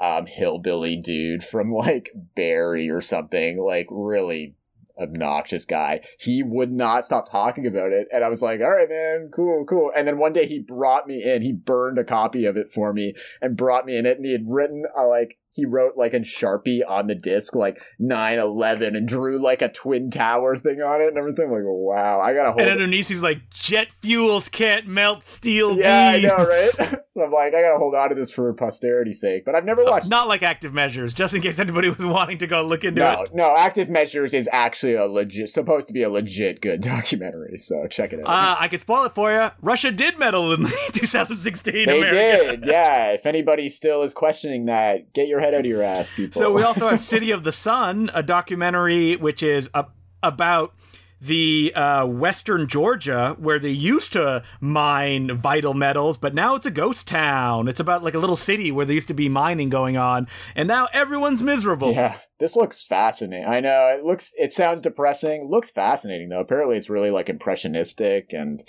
um hillbilly dude from like Barrie or something, like really obnoxious guy. He would not stop talking about it. And I was like, all right, man, cool, cool. And then one day he brought me in, he burned a copy of it for me and brought me in it. And he had written, uh, like, he wrote like in Sharpie on the disc, like 9 11 and drew like a Twin Tower thing on it and everything. I'm like, wow, I gotta hold And underneath he's like, jet fuels can't melt steel Yeah, I know, right? so I'm like, I gotta hold on to this for posterity's sake. But I've never watched. Not like active measures, just in case anybody was wanting to go look into no, it. no, Active Measures is actually a legit, supposed to be a legit good documentary. So check it out. Uh, I could spoil it for you. Russia did meddle in 2016 They America. did, yeah. If anybody still is questioning that, get your head out of your ass, people. So we also have City of the Sun, a documentary which is a about the uh, western Georgia where they used to mine vital metals, but now it's a ghost town. It's about like a little city where there used to be mining going on, and now everyone's miserable. Yeah, this looks fascinating. I know it looks. It sounds depressing. Looks fascinating though. Apparently, it's really like impressionistic and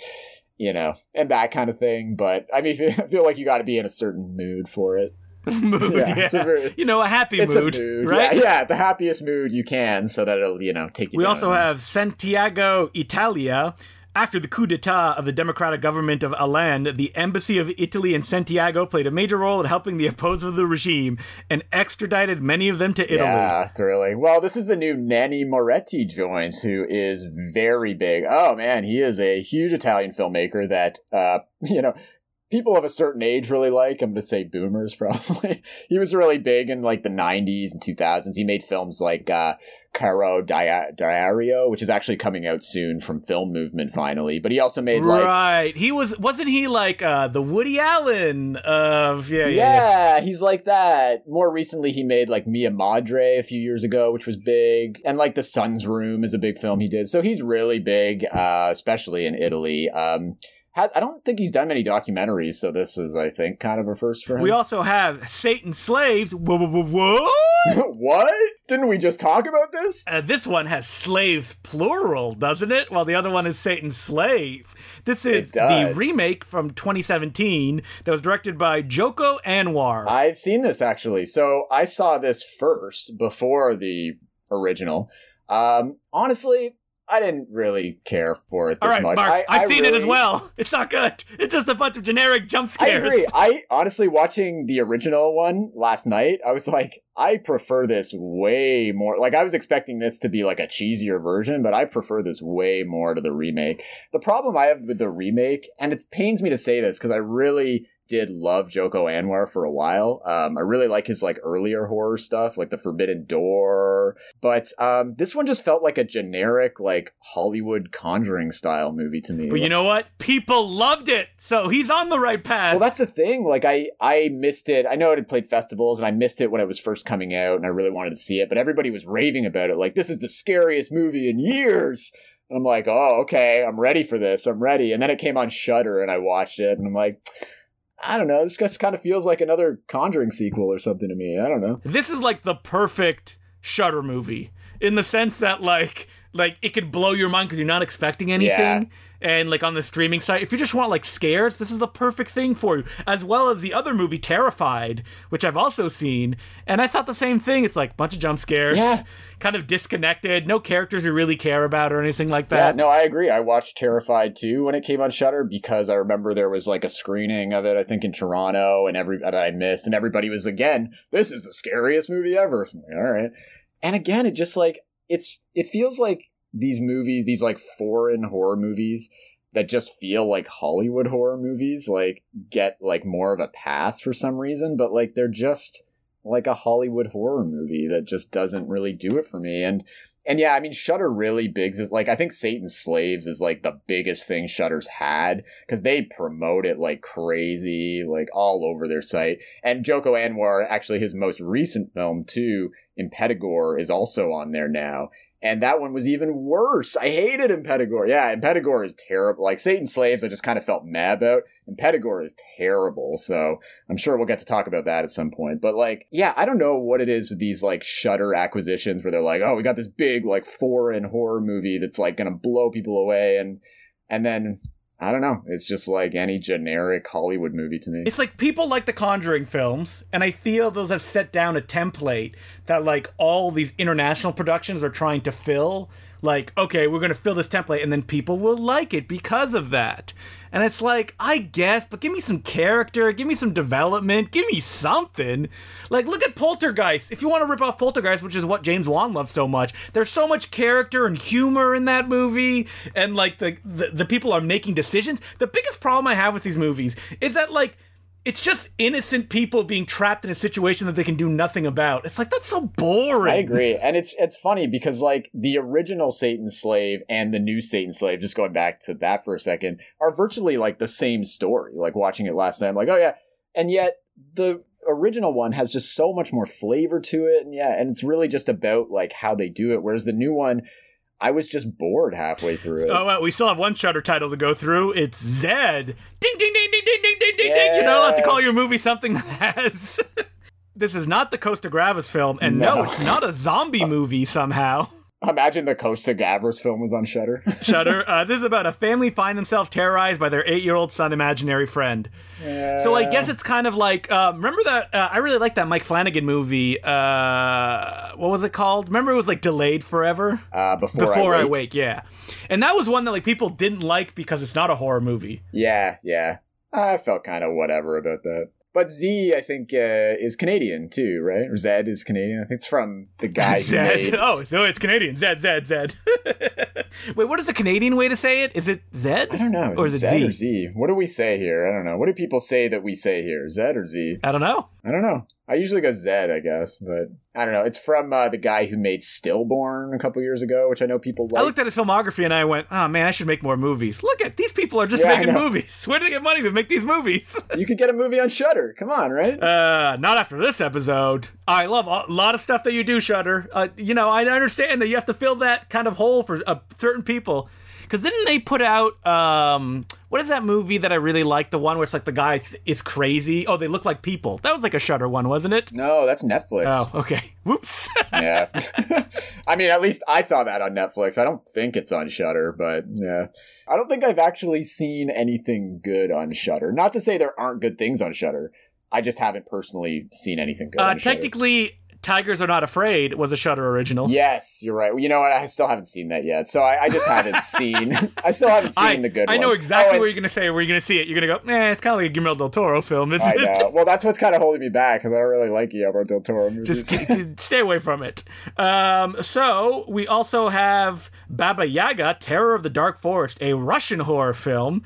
you know and that kind of thing. But I mean, I feel like you got to be in a certain mood for it. mood, Yeah, yeah. very- you know, a happy It's mood, a mood, right? Yeah, yeah, the happiest mood you can, so that it'll you know take you. We down. also have Santiago, Italia. After the coup d'etat of the democratic government of Allende, the embassy of Italy in Santiago played a major role in helping the opposers of the regime and extradited many of them to Italy. Yeah, thrilling. Well, this is the new Nanni Moretti joins, who is very big. Oh man, he is a huge Italian filmmaker that uh, you know people of a certain age really like. I'm going to say boomers probably. he was really big in like the 90s and 2000s. He made films like uh, Caro Dia- Diario, which is actually coming out soon from Film Movement finally. But he also made like right. He was wasn't he like uh the Woody Allen of yeah, yeah, yeah. Yeah, he's like that. More recently, he made like Mia Madre a few years ago, which was big, and like The Son's Room is a big film he did. So he's really big, uh, especially in Italy. Um, has, I don't think he's done many documentaries, so this is, I think, kind of a first for him. We also have Satan slaves. Whoa, whoa, whoa, whoa. what? Didn't we just talk about this? Uh, this one has slaves plural, doesn't it? While the other one is Satan's slave. This is the remake from 2017 that was directed by Joko Anwar. I've seen this actually. So I saw this first before the original. Um, honestly, I didn't really care for it this All right, much. Mark, I, I've I seen it as well. It's not good. It's just a bunch of generic jump scares. I agree. I honestly watching the original one last night, I was like, I prefer this way more. Like I was expecting this to be like a cheesier version, but I prefer this way more to the remake. The problem I have with the remake, and it pains me to say this because I really did love Joko Anwar for a while. Um, I really like his like earlier horror stuff, like The Forbidden Door. But um, this one just felt like a generic, like Hollywood Conjuring style movie to me. But you know what? People loved it, so he's on the right path. Well, that's the thing. Like, I I missed it. I know it had played festivals, and I missed it when it was first coming out, and I really wanted to see it. But everybody was raving about it. Like, this is the scariest movie in years. And I'm like, oh, okay, I'm ready for this. I'm ready. And then it came on Shudder, and I watched it, and I'm like, I don't know. This just kind of feels like another Conjuring sequel or something to me. I don't know. this is like the perfect Shudder movie in the sense that like like it could blow your mind because you're not expecting anything. Yeah. And like on the streaming site, if you just want like scares, this is the perfect thing for you. As well as the other movie, Terrified, which I've also seen, and I thought the same thing. It's like a bunch of jump scares, Yeah. kind of disconnected, no characters you really care about or anything like that. Yeah, no, I agree. I watched Terrified too when it came on Shudder because I remember there was like a screening of it, I think in Toronto, and every that I missed, and everybody was again, "This is the scariest movie ever." Like, All right, and again, it just like it's it feels like these movies, these like foreign horror movies that just feel like Hollywood horror movies, like get like more of a pass for some reason, but like they're just like a Hollywood horror movie that just doesn't really do it for me, and and yeah, I mean, Shudder really bigs is like I think Satan's Slaves is like the biggest thing Shudder's had because they promote it like crazy, like all over their site. And Joko Anwar, actually, his most recent film too, Impetigore, is also on there now. And that one was even worse. I hated Impetigore. Yeah, Impetigore is terrible. Like Satan's Slaves, I just kind of felt mad about. Impetigore is terrible. So I'm sure we'll get to talk about that at some point. But like, yeah, I don't know what it is with these like Shudder acquisitions where they're like, oh, we got this big like foreign horror movie that's like gonna blow people away, and and then I don't know. It's just like any generic Hollywood movie to me. It's like people like the Conjuring films, and I feel those have set down a template that like all these international productions are trying to fill. Like, okay, we're gonna fill this template, and then people will like it because of that. And it's like, I guess, but give me some character, give me some development, give me something. Like, look at Poltergeist. If you want to rip off Poltergeist, which is what James Wan loves so much, there's so much character and humor in that movie, and like the the, the people are making decisions. The biggest problem I have with these movies is that like it's just innocent people being trapped in a situation that they can do nothing about. It's like that's so boring. I agree, and it's it's funny because like the original Satan Slave and the new Satan Slave, just going back to that for a second, are virtually like the same story. Like watching it last night, I'm like, oh yeah, and yet the original one has just so much more flavor to it, and yeah, and it's really just about like how they do it. Whereas the new one, I was just bored halfway through it. Oh, well, we still have one Shudder title to go through. It's Zed. Ding, ding, ding, ding, ding, ding, ding, ding, ding. You're not allowed to call your movie something that has. this is not the Costa Gavras film, and no. no, it's not a zombie uh, movie somehow. Imagine the Costa Gavras film was on Shudder. Shudder. Uh, this is about a family find themselves terrorized by their eight-year-old son, imaginary friend. So I guess it's kind of like uh, remember that uh, I really like that Mike Flanagan movie. Uh, what was it called? Remember it was like delayed forever. uh, before, Before I, I wake. wake, yeah, and that was one that like people didn't like because it's not a horror movie. Yeah, yeah. I felt kind of whatever about that. But Z, I think, uh, is Canadian too, right? Or Zed is Canadian. I think it's from the guy who Zed. made. Oh, so it's Canadian. Zed, Zed, Zed. Wait, what is the Canadian way to say it? Is it Zed? I don't know. Is Or is it Zed Z? or Z? What do we say here? I don't know. What do people say that we say here? Zed or Z? I don't know. I don't know. I usually go Zed, I guess, but I don't know. It's from uh, the guy who made Stillborn a couple years ago, which I know people like. I looked at his filmography and I went, oh man, I should make more movies. Look at these people are just Yeah, making movies. Where do they get money to make these movies? you could get a movie on Shudder. Come on, right? Uh, not after this episode. I love a lot of stuff that you do, Shudder. Uh, you know, I understand that you have to fill that kind of hole for uh, certain people. Because didn't they put out um, what is that movie that I really like? The one where it's like the guy th- is crazy. Oh, they look like people. That was like a Shudder one, wasn't it? no, that's Netflix. Oh, okay. Whoops. yeah. I mean, at least I saw that on Netflix. I don't think it's on Shudder, but yeah. I don't think I've actually seen anything good on Shudder. Not to say there aren't good things on Shudder. I just haven't personally seen anything good uh, on Shudder. Tigers Are Not Afraid was a Shudder original. Yes, you're right. Well, you know what? I still haven't seen that yet, so I, I just haven't seen. I still haven't seen I, the good I know exactly Oh, where you're gonna say where you're gonna see it. You're gonna go, eh, it's kind of like a Guillermo del Toro film, isn't I it? know. Well, that's what's kind of holding me back because I don't really like Guillermo del Toro movies. Just stay away from it. Um, so we also have Baba Yaga, Terror of the Dark Forest, a Russian horror film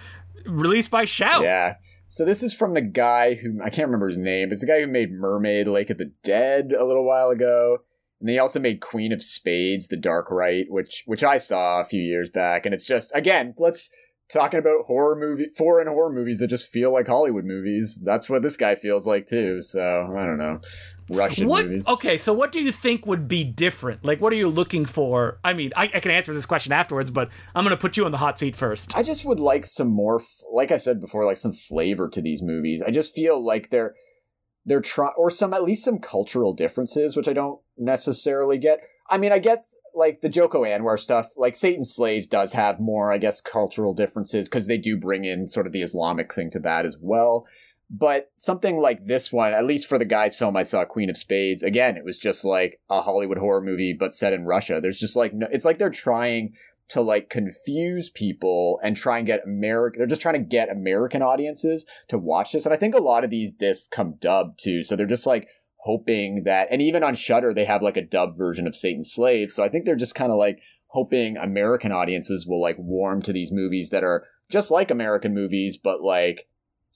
released by Shout. Yeah. So this is from the guy who I can't remember his name. It's the guy who made Mermaid, Lake of the Dead a little while ago, and he also made Queen of Spades, The Dark Rite, which which I saw a few years back. And it's just again, let's talking about horror movie, foreign horror movies that just feel like Hollywood movies. That's what this guy feels like too. So I don't know, Russian What? movies. Okay, so what do you think would be different? Like, what are you looking for? I mean, I, I can answer this question afterwards, but I'm gonna put you on the hot seat first. I just would like some more, like I said before, like some flavor to these movies. I just feel like they're they're trying, or some at least some cultural differences, which I don't necessarily get. I mean, I get like the Joko Anwar stuff, like Satan Slaves does have more, I guess, cultural differences because they do bring in sort of the Islamic thing to that as well. But something like this one, at least for the guy's film I saw, Queen of Spades, again, it was just like a Hollywood horror movie, but set in Russia. There's just like, no, it's like they're trying to like confuse people and try and get American, they're just trying to get American audiences to watch this. And I think a lot of these discs come dubbed too. So they're just like hoping that, and even on Shudder, they have like a dubbed version of Satan's Slave. So I think they're just kind of like hoping American audiences will like warm to these movies that are just like American movies, but like,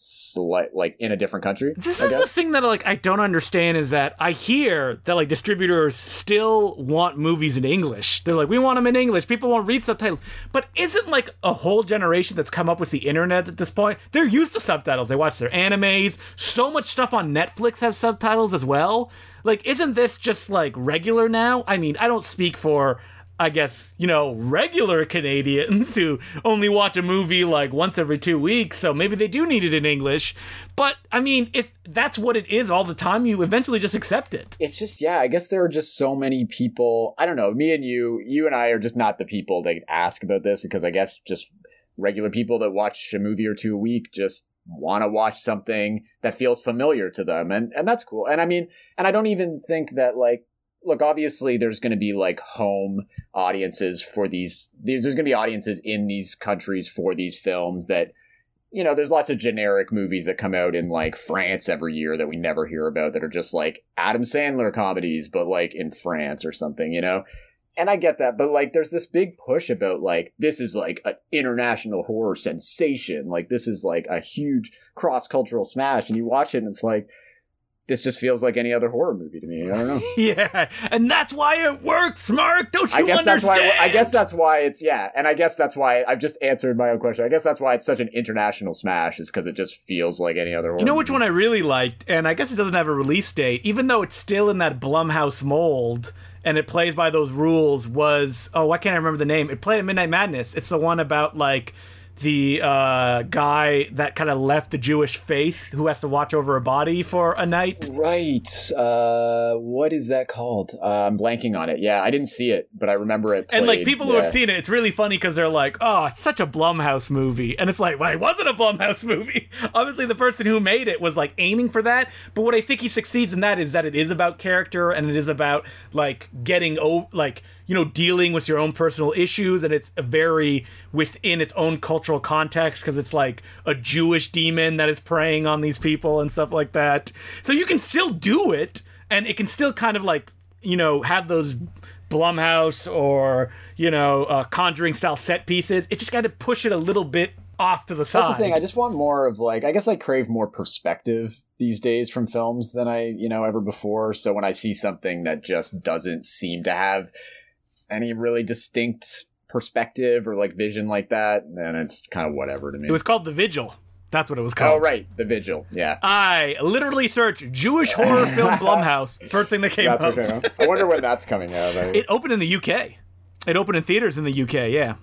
slight like in a different country. This I is the thing that like I don't understand is that I hear that like distributors still want movies in English. They're like, we want them in English. People won't read subtitles. But isn't like a whole generation that's come up with the internet at this point? They're used to subtitles. They watch their animes. So much stuff on Netflix has subtitles as well. Like, isn't this just like regular now? I mean, I don't speak for. I guess, you know, regular Canadians who only watch a movie like once every two weeks, so maybe they do need it in English. But, I mean, if that's what it is all the time, you eventually just accept it. it's just yeah i guess there are just so many people i don't know me and you you and i are just not the people that ask about this because i guess just regular people that watch a movie or two a week just want to watch something that feels familiar to them and and that's cool and i mean and i don't even think that like look obviously there's going to be like home audiences for these there's, there's going to be audiences in these countries for these films that you know, there's lots of generic movies that come out in like France every year that we never hear about that are just like Adam Sandler comedies, but like in France or something, you know? And I get that, but like there's this big push about like this is like an international horror sensation. Like this is like a huge cross cultural smash. And you watch it and it's like, this just feels like any other horror movie to me. I don't know. yeah, and that's why it works, Mark. Don't you I guess that's understand? why. I guess that's why it's yeah, and I guess that's why I've just answered my own question. I guess that's why it's such an international smash is because it just feels like any other. Horror. You know which one I really liked, and I guess it doesn't have a release date, even though it's still in that Blumhouse mold. and it plays by those rules was oh why can't I remember the name? It played at Midnight Madness. It's the one about like the uh, guy that kind of left the Jewish faith who has to watch over a body for a night. Right. Uh, what is that called? Uh, I'm blanking on it. Yeah, I didn't see it, but I remember it. Played. And like people yeah. who have seen it, it's really funny because they're like, "Oh, it's such a Blumhouse movie," and it's like, "Well, it wasn't a Blumhouse movie." Obviously, the person who made it was like aiming for that. But what I think he succeeds in that is that it is about character and it is about like getting over like you know dealing with your own personal issues and it's very within its own cultural context because it's like a jewish demon that is preying on these people and stuff like that so you can still do it and it can still kind of like you know have those blumhouse or you know uh, conjuring style set pieces it just got to push it a little bit off to the side That's the thing. I just want more of like. I guess I crave more perspective these days from films than I, you know, ever before. So when I see something that just doesn't seem to have any really distinct perspective or like vision like that, then it's kind of whatever to me. it was called the vigil that's what it was oh, called oh right, The Vigil. Yeah, I literally searched Jewish horror film Blumhouse. First thing that came that's up. what came out. I wonder when that's coming out. I- It opened in the UK. It opened in theaters in the UK, yeah.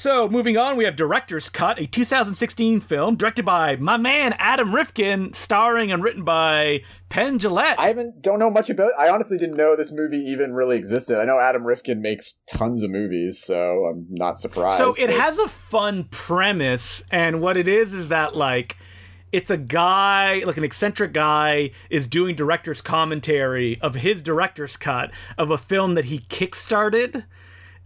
So, moving on, we have Director's Cut, a 2016 film directed by my man Adam Rifkin, starring and written by Penn Jillette. I haven't don't know much about. I honestly didn't know this movie even really existed. I know Adam Rifkin makes tons of movies, so I'm not surprised. So it but- has a fun premise, and what it is is that like it's a guy, like an eccentric guy, is doing director's commentary of his director's cut of a film that he kickstarted.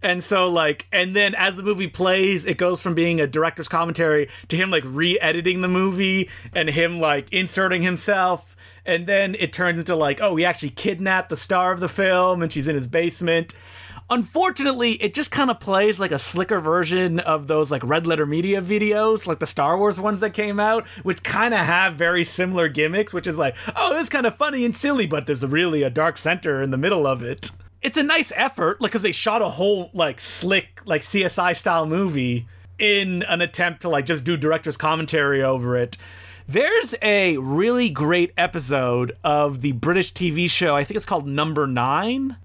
And so like and then as the movie plays, it goes from being a director's commentary to him like re-editing the movie and him like inserting himself. And then it turns into like, oh, he actually kidnapped the star of the film and she's in his basement. Unfortunately, it just kind of plays like a slicker version of those like red letter media videos, like the Star Wars ones that came out, which kind of have very similar gimmicks, which is like, oh, it's kind of funny and silly, but there's really a dark center in the middle of it. It's a nice effort, like, because they shot a whole like slick, like CSI style movie in an attempt to like just do director's commentary over it. There's a really great episode of the British TV show, I think it's called Number Nine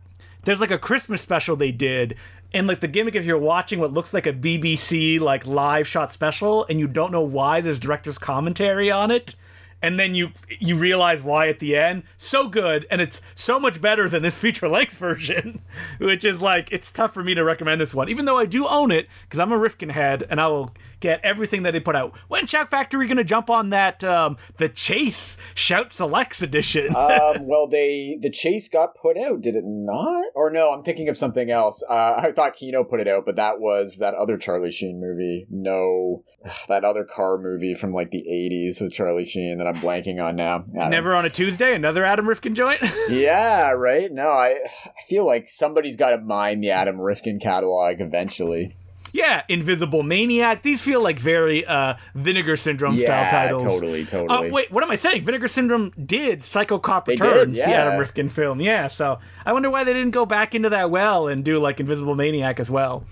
there's like a Christmas special they did, and like the gimmick is you're watching what looks like a BBC like live shot special, and you don't know why there's director's commentary on it, and then you you realize why at the end. So good, and it's so much better than this feature length version, which is like it's tough for me to recommend this one, even though I do own it because I'm a Rifkin head and I will get everything that they put out. When Shout Factory gonna jump on that um, the Chase Shout Selects edition? um, well, they the chase got put out, did it not? Or no, I'm thinking of something else. Uh, I thought Kino put it out, but that was that other Charlie Sheen movie. No, that other car movie from like the '80s with Charlie Sheen that I'm blanking on now. Don't- Never on a Tuesday, another Adam Rifkin joint. Yeah, right. No, I I feel like somebody's got to mine the Adam Rifkin catalog eventually. Yeah, Invisible Maniac. These feel like very uh, Vinegar Syndrome yeah, style titles. totally, Uh, totally. wait, what am I saying? Vinegar Syndrome did Psycho Cop They did, Returns, the yeah. Adam Rifkin film. Yeah, so I wonder why they didn't go back into that well and do like Invisible Maniac as well.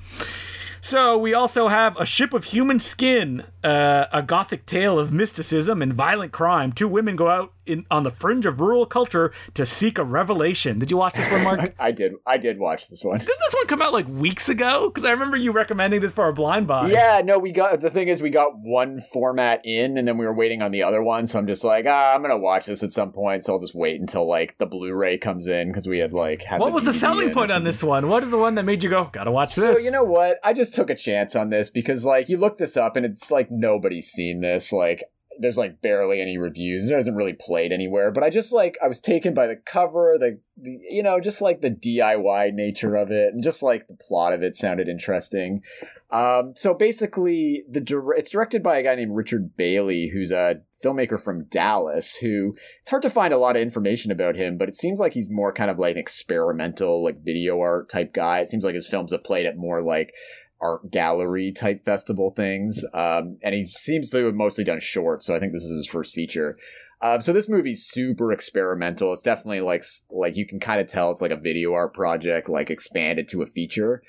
So we also have a ship of human skin, uh, a gothic tale of mysticism and violent crime. Two women go out in, on the fringe of rural culture to seek a revelation. Did you watch this one, Mark? I did. I did watch this one. Did this one come out like weeks ago? Because I remember you recommending this for a blind buy. Yeah, no, we got the thing is we got one format in, and then we were waiting on the other one. So I'm just like, ah, I'm gonna watch this at some point. So I'll just wait until like the Blu-ray comes in because we had like had What was the selling point on this one? What is the one that made you go, gotta watch this? So you know what? I just took a chance on this because like you look this up and it's like nobody's seen this. Like there's like barely any reviews. It hasn't really played anywhere. But I just like I was taken by the cover, the, the you know just like the DIY nature of it, and just like the plot of it sounded interesting. Um, so basically, the it's directed by a guy named Richard Bailey, who's a filmmaker from Dallas. Who it's hard to find a lot of information about him, but it seems like he's more kind of like an experimental, like video art type guy. It seems like his films have played at more like art gallery type festival things. Um, and he seems to have mostly done shorts, so I think this is his first feature. Um, so this movie's super experimental. It's definitely like like you can kind of tell it's like a video art project, like expanded to a feature.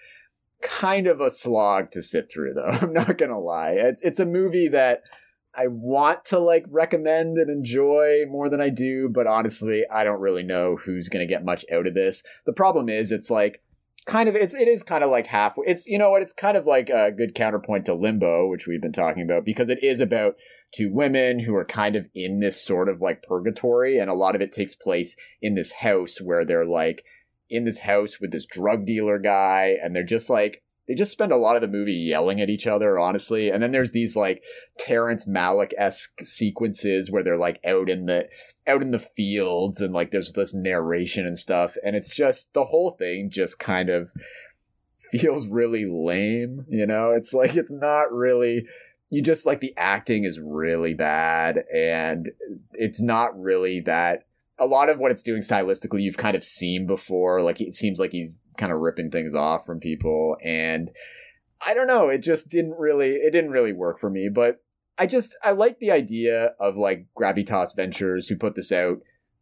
Kind of a slog to sit through, though. I'm not gonna lie. It's it's a movie that I want to like recommend and enjoy more than I do, but honestly, I don't really know who's to get much out of this. The problem is it's like kind of it's it is kind of like halfway. It's you know what? It's kind of like a good counterpoint to Limbo, which we've been talking about because it is about two women who are kind of in this sort of like purgatory and a lot of it takes place in this house where they're like in this house with this drug dealer guy and they're just like they just spend a lot of the movie yelling at each other, honestly. And then there's these like Terrence Malick esque sequences where they're like out in the out in the fields and like there's this narration and stuff, and it's just the whole thing just kind of feels really lame. You know, it's like it's not really. You just like the acting is really bad, and it's not really that a lot of what it's doing stylistically you've kind of seen before like it seems like he's kind of ripping things off from people and I don't know, it just didn't really it didn't really work for me, but I just I like the idea of like Gravitas Ventures who put this out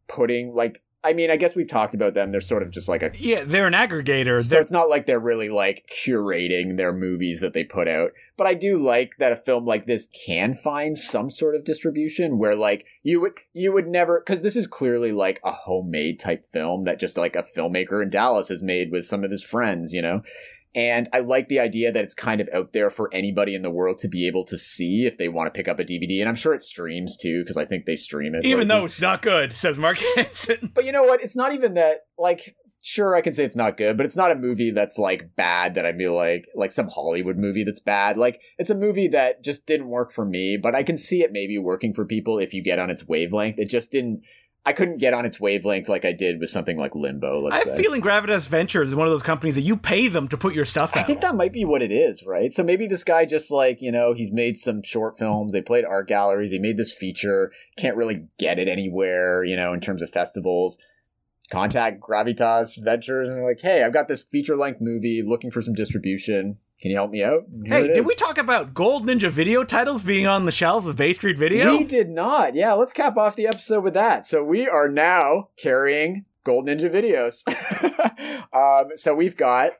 putting like I mean, I guess we've talked about them. They're sort of just like a yeah, they're an aggregator. So it's not like they're really like curating their movies that they put out. But I do like that a film like this can find some sort of distribution where like you would you would never because this is clearly like a homemade type film that just like a filmmaker in Dallas has made with some of his friends, you know. And I like the idea that it's kind of out there for anybody in the world to be able to see if they want to pick up a DVD. And I'm sure it streams too, because I think they stream it. Even though it's not good, says Mark Hansen. But you know what? It's not even that, like, sure, I can say it's not good, but it's not a movie that's like bad that I feel like, like some Hollywood movie that's bad. Like, it's a movie that just didn't work for me, but I can see it maybe working for people if you get on its wavelength. It just didn't I couldn't get on its wavelength like I did with something like Limbo. Let's I have say. feeling Gravitas Ventures is one of those companies that you pay them to put your stuff out. I think that might be what it is, right? So maybe this guy just like you know he's made some short films. They played art galleries. He made this feature. Can't really get it anywhere, you know, in terms of festivals. Contact Gravitas Ventures and like, hey, I've got this feature length movie looking for some distribution. Can you help me out? Here hey, did we talk about Gold Ninja video titles being on the shelves of Bay Street Video? We did not. Yeah, let's cap off the episode with that. So we are now carrying Gold Ninja videos. um, so we've got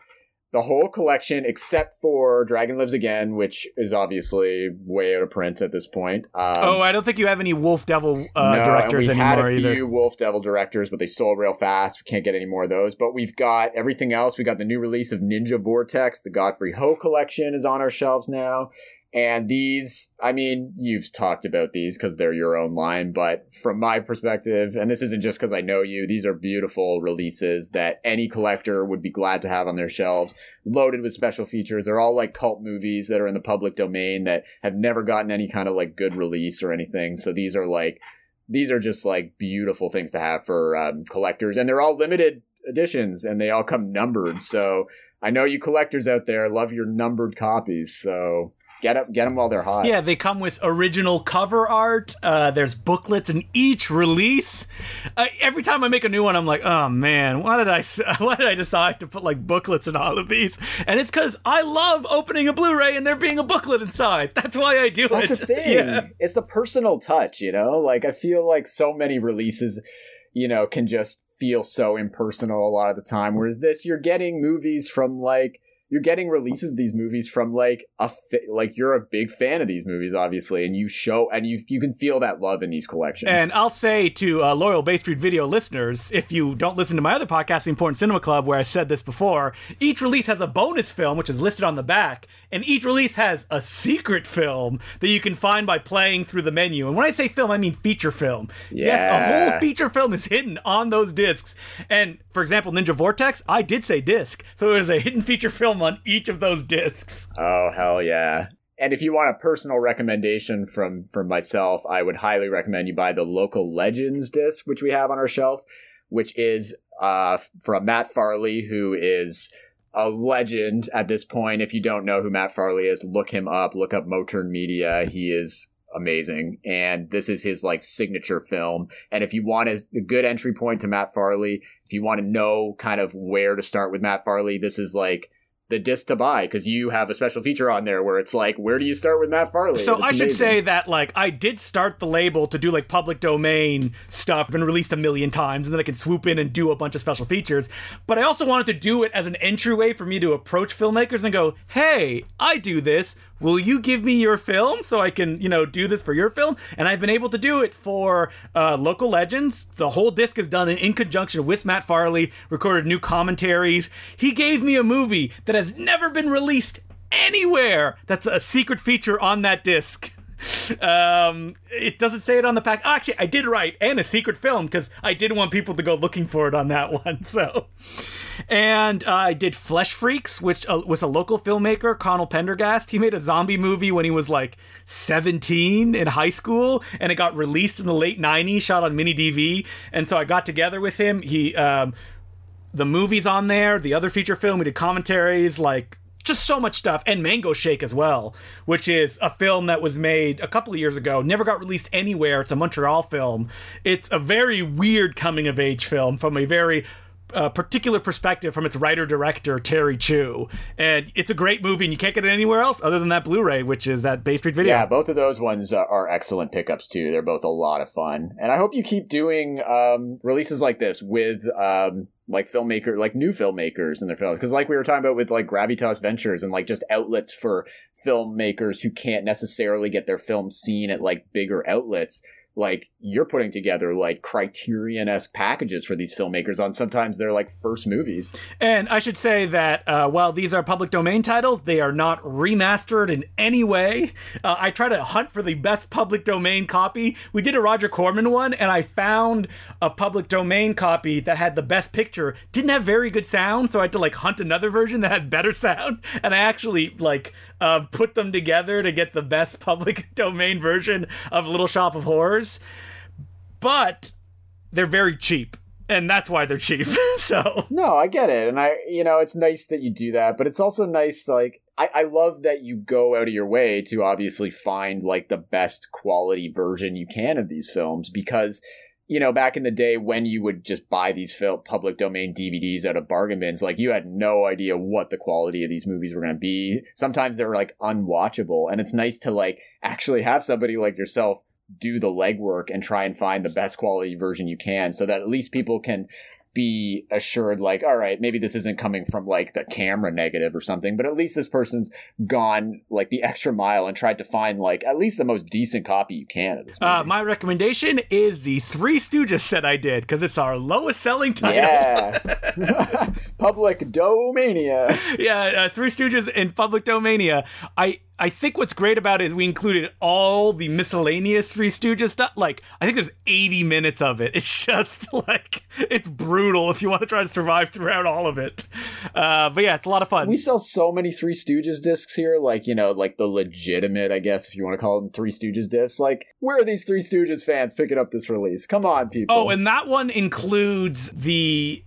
the whole collection except for Dragon Lives Again, which is obviously way out of print at this point. Um, oh, I don't think you have any Wolf Devil uh, no, directors we anymore had a either. few Wolf Devil directors, but they sold real fast. We can't get any more of those. But we've got everything else. We got the new release of Ninja Vortex. The Godfrey Ho collection is on our shelves now. And these, I mean, you've talked about these because they're your own line, but from my perspective, and this isn't just because I know you, these are beautiful releases that any collector would be glad to have on their shelves, loaded with special features. They're all like cult movies that are in the public domain that have never gotten any kind of like good release or anything. So these are like, these are just like beautiful things to have for um, collectors, and they're all limited editions and they all come numbered. So I know you collectors out there love your numbered copies. So Get them, get them while they're hot. Yeah, they come with original cover art. Uh, there's booklets in each release. Uh, every time I make a new one, I'm like, oh man, why did I why did I decide to put like booklets in all of these? And it's because I love opening a Blu-ray and there being a booklet inside. That's why I do That's it. That's the thing. Yeah. It's the personal touch, you know. Like I feel like so many releases, you know, can just feel so impersonal a lot of the time. Whereas this, you're getting movies from like you're getting releases of these movies from like a like you're a big fan of these movies obviously and you show and you you can feel that love in these collections. And i'll say to uh, loyal bay street video listeners if you don't listen to my other podcast the important cinema club where i said this before each release has a bonus film which is listed on the back and each release has a secret film that you can find by playing through the menu. And when i say film i mean feature film. Yeah. yes a whole feature film is hidden on those discs. And for example ninja vortex i did say disc so it was a hidden feature film film on each of those discs. Oh hell yeah! And if you want a personal recommendation from from myself, I would highly recommend you buy the Local Legends disc, which we have on our shelf, which is uh, from Matt Farley, who is a legend at this point. If you don't know who Matt Farley is, look him up. Look up Motern Media. He is amazing and this is his like signature film and if you want a, good entry point to matt farley if you want to know kind of where to start with matt farley this is like the disc to buy because you have a special feature on there where it's like, where do you start with Matt Farley? So I should say that like I did start the label to do like public domain stuff, been released a million times, and then I can swoop in and do a bunch of special features. But I also wanted to do it as an entryway for me to approach filmmakers and go, hey, I do this will you give me your film so I can, you know, do this for your film? And I've been able to do it for uh, Local Legends. The whole disc is done in, in conjunction with Matt Farley, recorded new commentaries. He gave me a movie that has never been released anywhere that's a secret feature on that disc. um, it doesn't say it on the pack. Oh, actually, I did write and a secret film because I didn't want people to go looking for it on that one. So, and uh, I did Flesh Freaks, which uh, was a local filmmaker, Connell Pendergast. He made a zombie movie when he was like 17 in high school, and it got released in the late 90s, shot on mini DV. And so I got together with him. He, um, the movies on there, the other feature film, we did commentaries like just so much stuff and mango shake as well which is a film that was made a couple of years ago never got released anywhere it's a montreal film it's a very weird coming of age film from a very uh, particular perspective from its writer director Terry Chu, and it's a great movie, and you can't get it anywhere else other than that Blu-ray, which is at Bay Street Video. Yeah, both of those ones uh, are excellent pickups too. They're both a lot of fun, and I hope you keep doing um, releases like this with um, like filmmaker, like new filmmakers in their films, because like we were talking about with like Gravitas Ventures and like just outlets for filmmakers who can't necessarily get their films seen at like bigger outlets like you're putting together like criterion esque packages for these filmmakers on sometimes they're like first movies. And I should say that uh, while these are public domain titles, they are not remastered in any way. Uh, I try to hunt for the best public domain copy. We did a Roger Corman one, and I found a public domain copy that had the best picture. Didn't have very good sound, so I had to like hunt another version that had better sound. And I actually like uh, put them together to get the best public domain version of Little Shop of Horrors. But they're very cheap. And that's why they're cheap. so No, I get it. And I you know, it's nice that you do that, but it's also nice like I, I love that you go out of your way to obviously find like the best quality version you can of these films because you know, back in the day when you would just buy these film, public domain DVDs out of bargain bins, like you had no idea what the quality of these movies were going to be. Sometimes they were like unwatchable. And it's nice to like actually have somebody like yourself do the legwork and try and find the best quality version you can so that at least people can be assured like all right maybe this isn't coming from like the camera negative or something but at least this person's gone like the extra mile and tried to find like at least the most decent copy you can of this. Uh, my recommendation is the Three Stooges set I did because it's our lowest selling title. yeah public domania yeah, uh, Three Stooges in Public Domania. I I think what's great about it is we included all the miscellaneous Three Stooges stuff. Like I think there's 80 minutes of it. It's just like it's brutal if you want to try to survive throughout all of it. Uh, but yeah, it's a lot of fun. we sell so many Three Stooges discs here, like you know, like the legitimate, I guess, if you want to call them Three Stooges discs. Like, where are these Three Stooges fans picking up this release? Come on, people! Oh, and that one includes the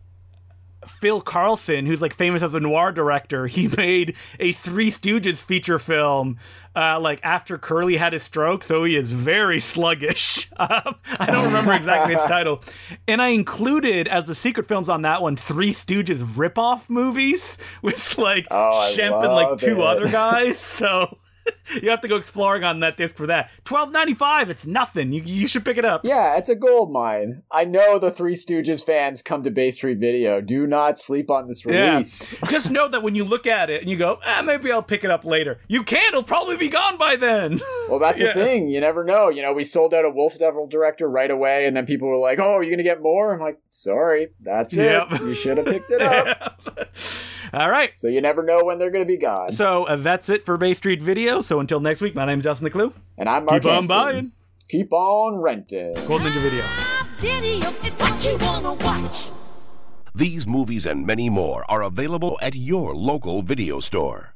Phil Karlson, who's like famous as a noir director. He made a Three Stooges feature film, uh, like after Curly had his stroke, so he is very sluggish. Um, I don't remember exactly its title, and I included as the secret films on that one Three Stooges ripoff movies with like Oh, Shemp and like two it. other guys. So. You have to go exploring on that disc for that. Twelve ninety five. It's nothing. You you should pick it up. yeah, it's a gold mine. I know the Three Stooges fans come to Bay Street Video. Do not sleep on this Yeah. release. Just know that when you look at it and you go, ah, maybe I'll pick it up later. You can't. It'll probably be gone by then. Well, that's Yeah. the thing. You never know. You know, we sold out a Wolf Devil director right away, and then people were like, "Oh, are you going to get more?" I'm like, "Sorry, that's it. You should have picked it up." All right. so you never know when they're going to be gone. So uh, that's it for Bay Street Video. So until next week, my name is Justin Decloux. And I'm Mark Keep on buying. Keep on renting. Gold Ninja Video. Video, what you wanna watch. These movies and many more are available at your local video store.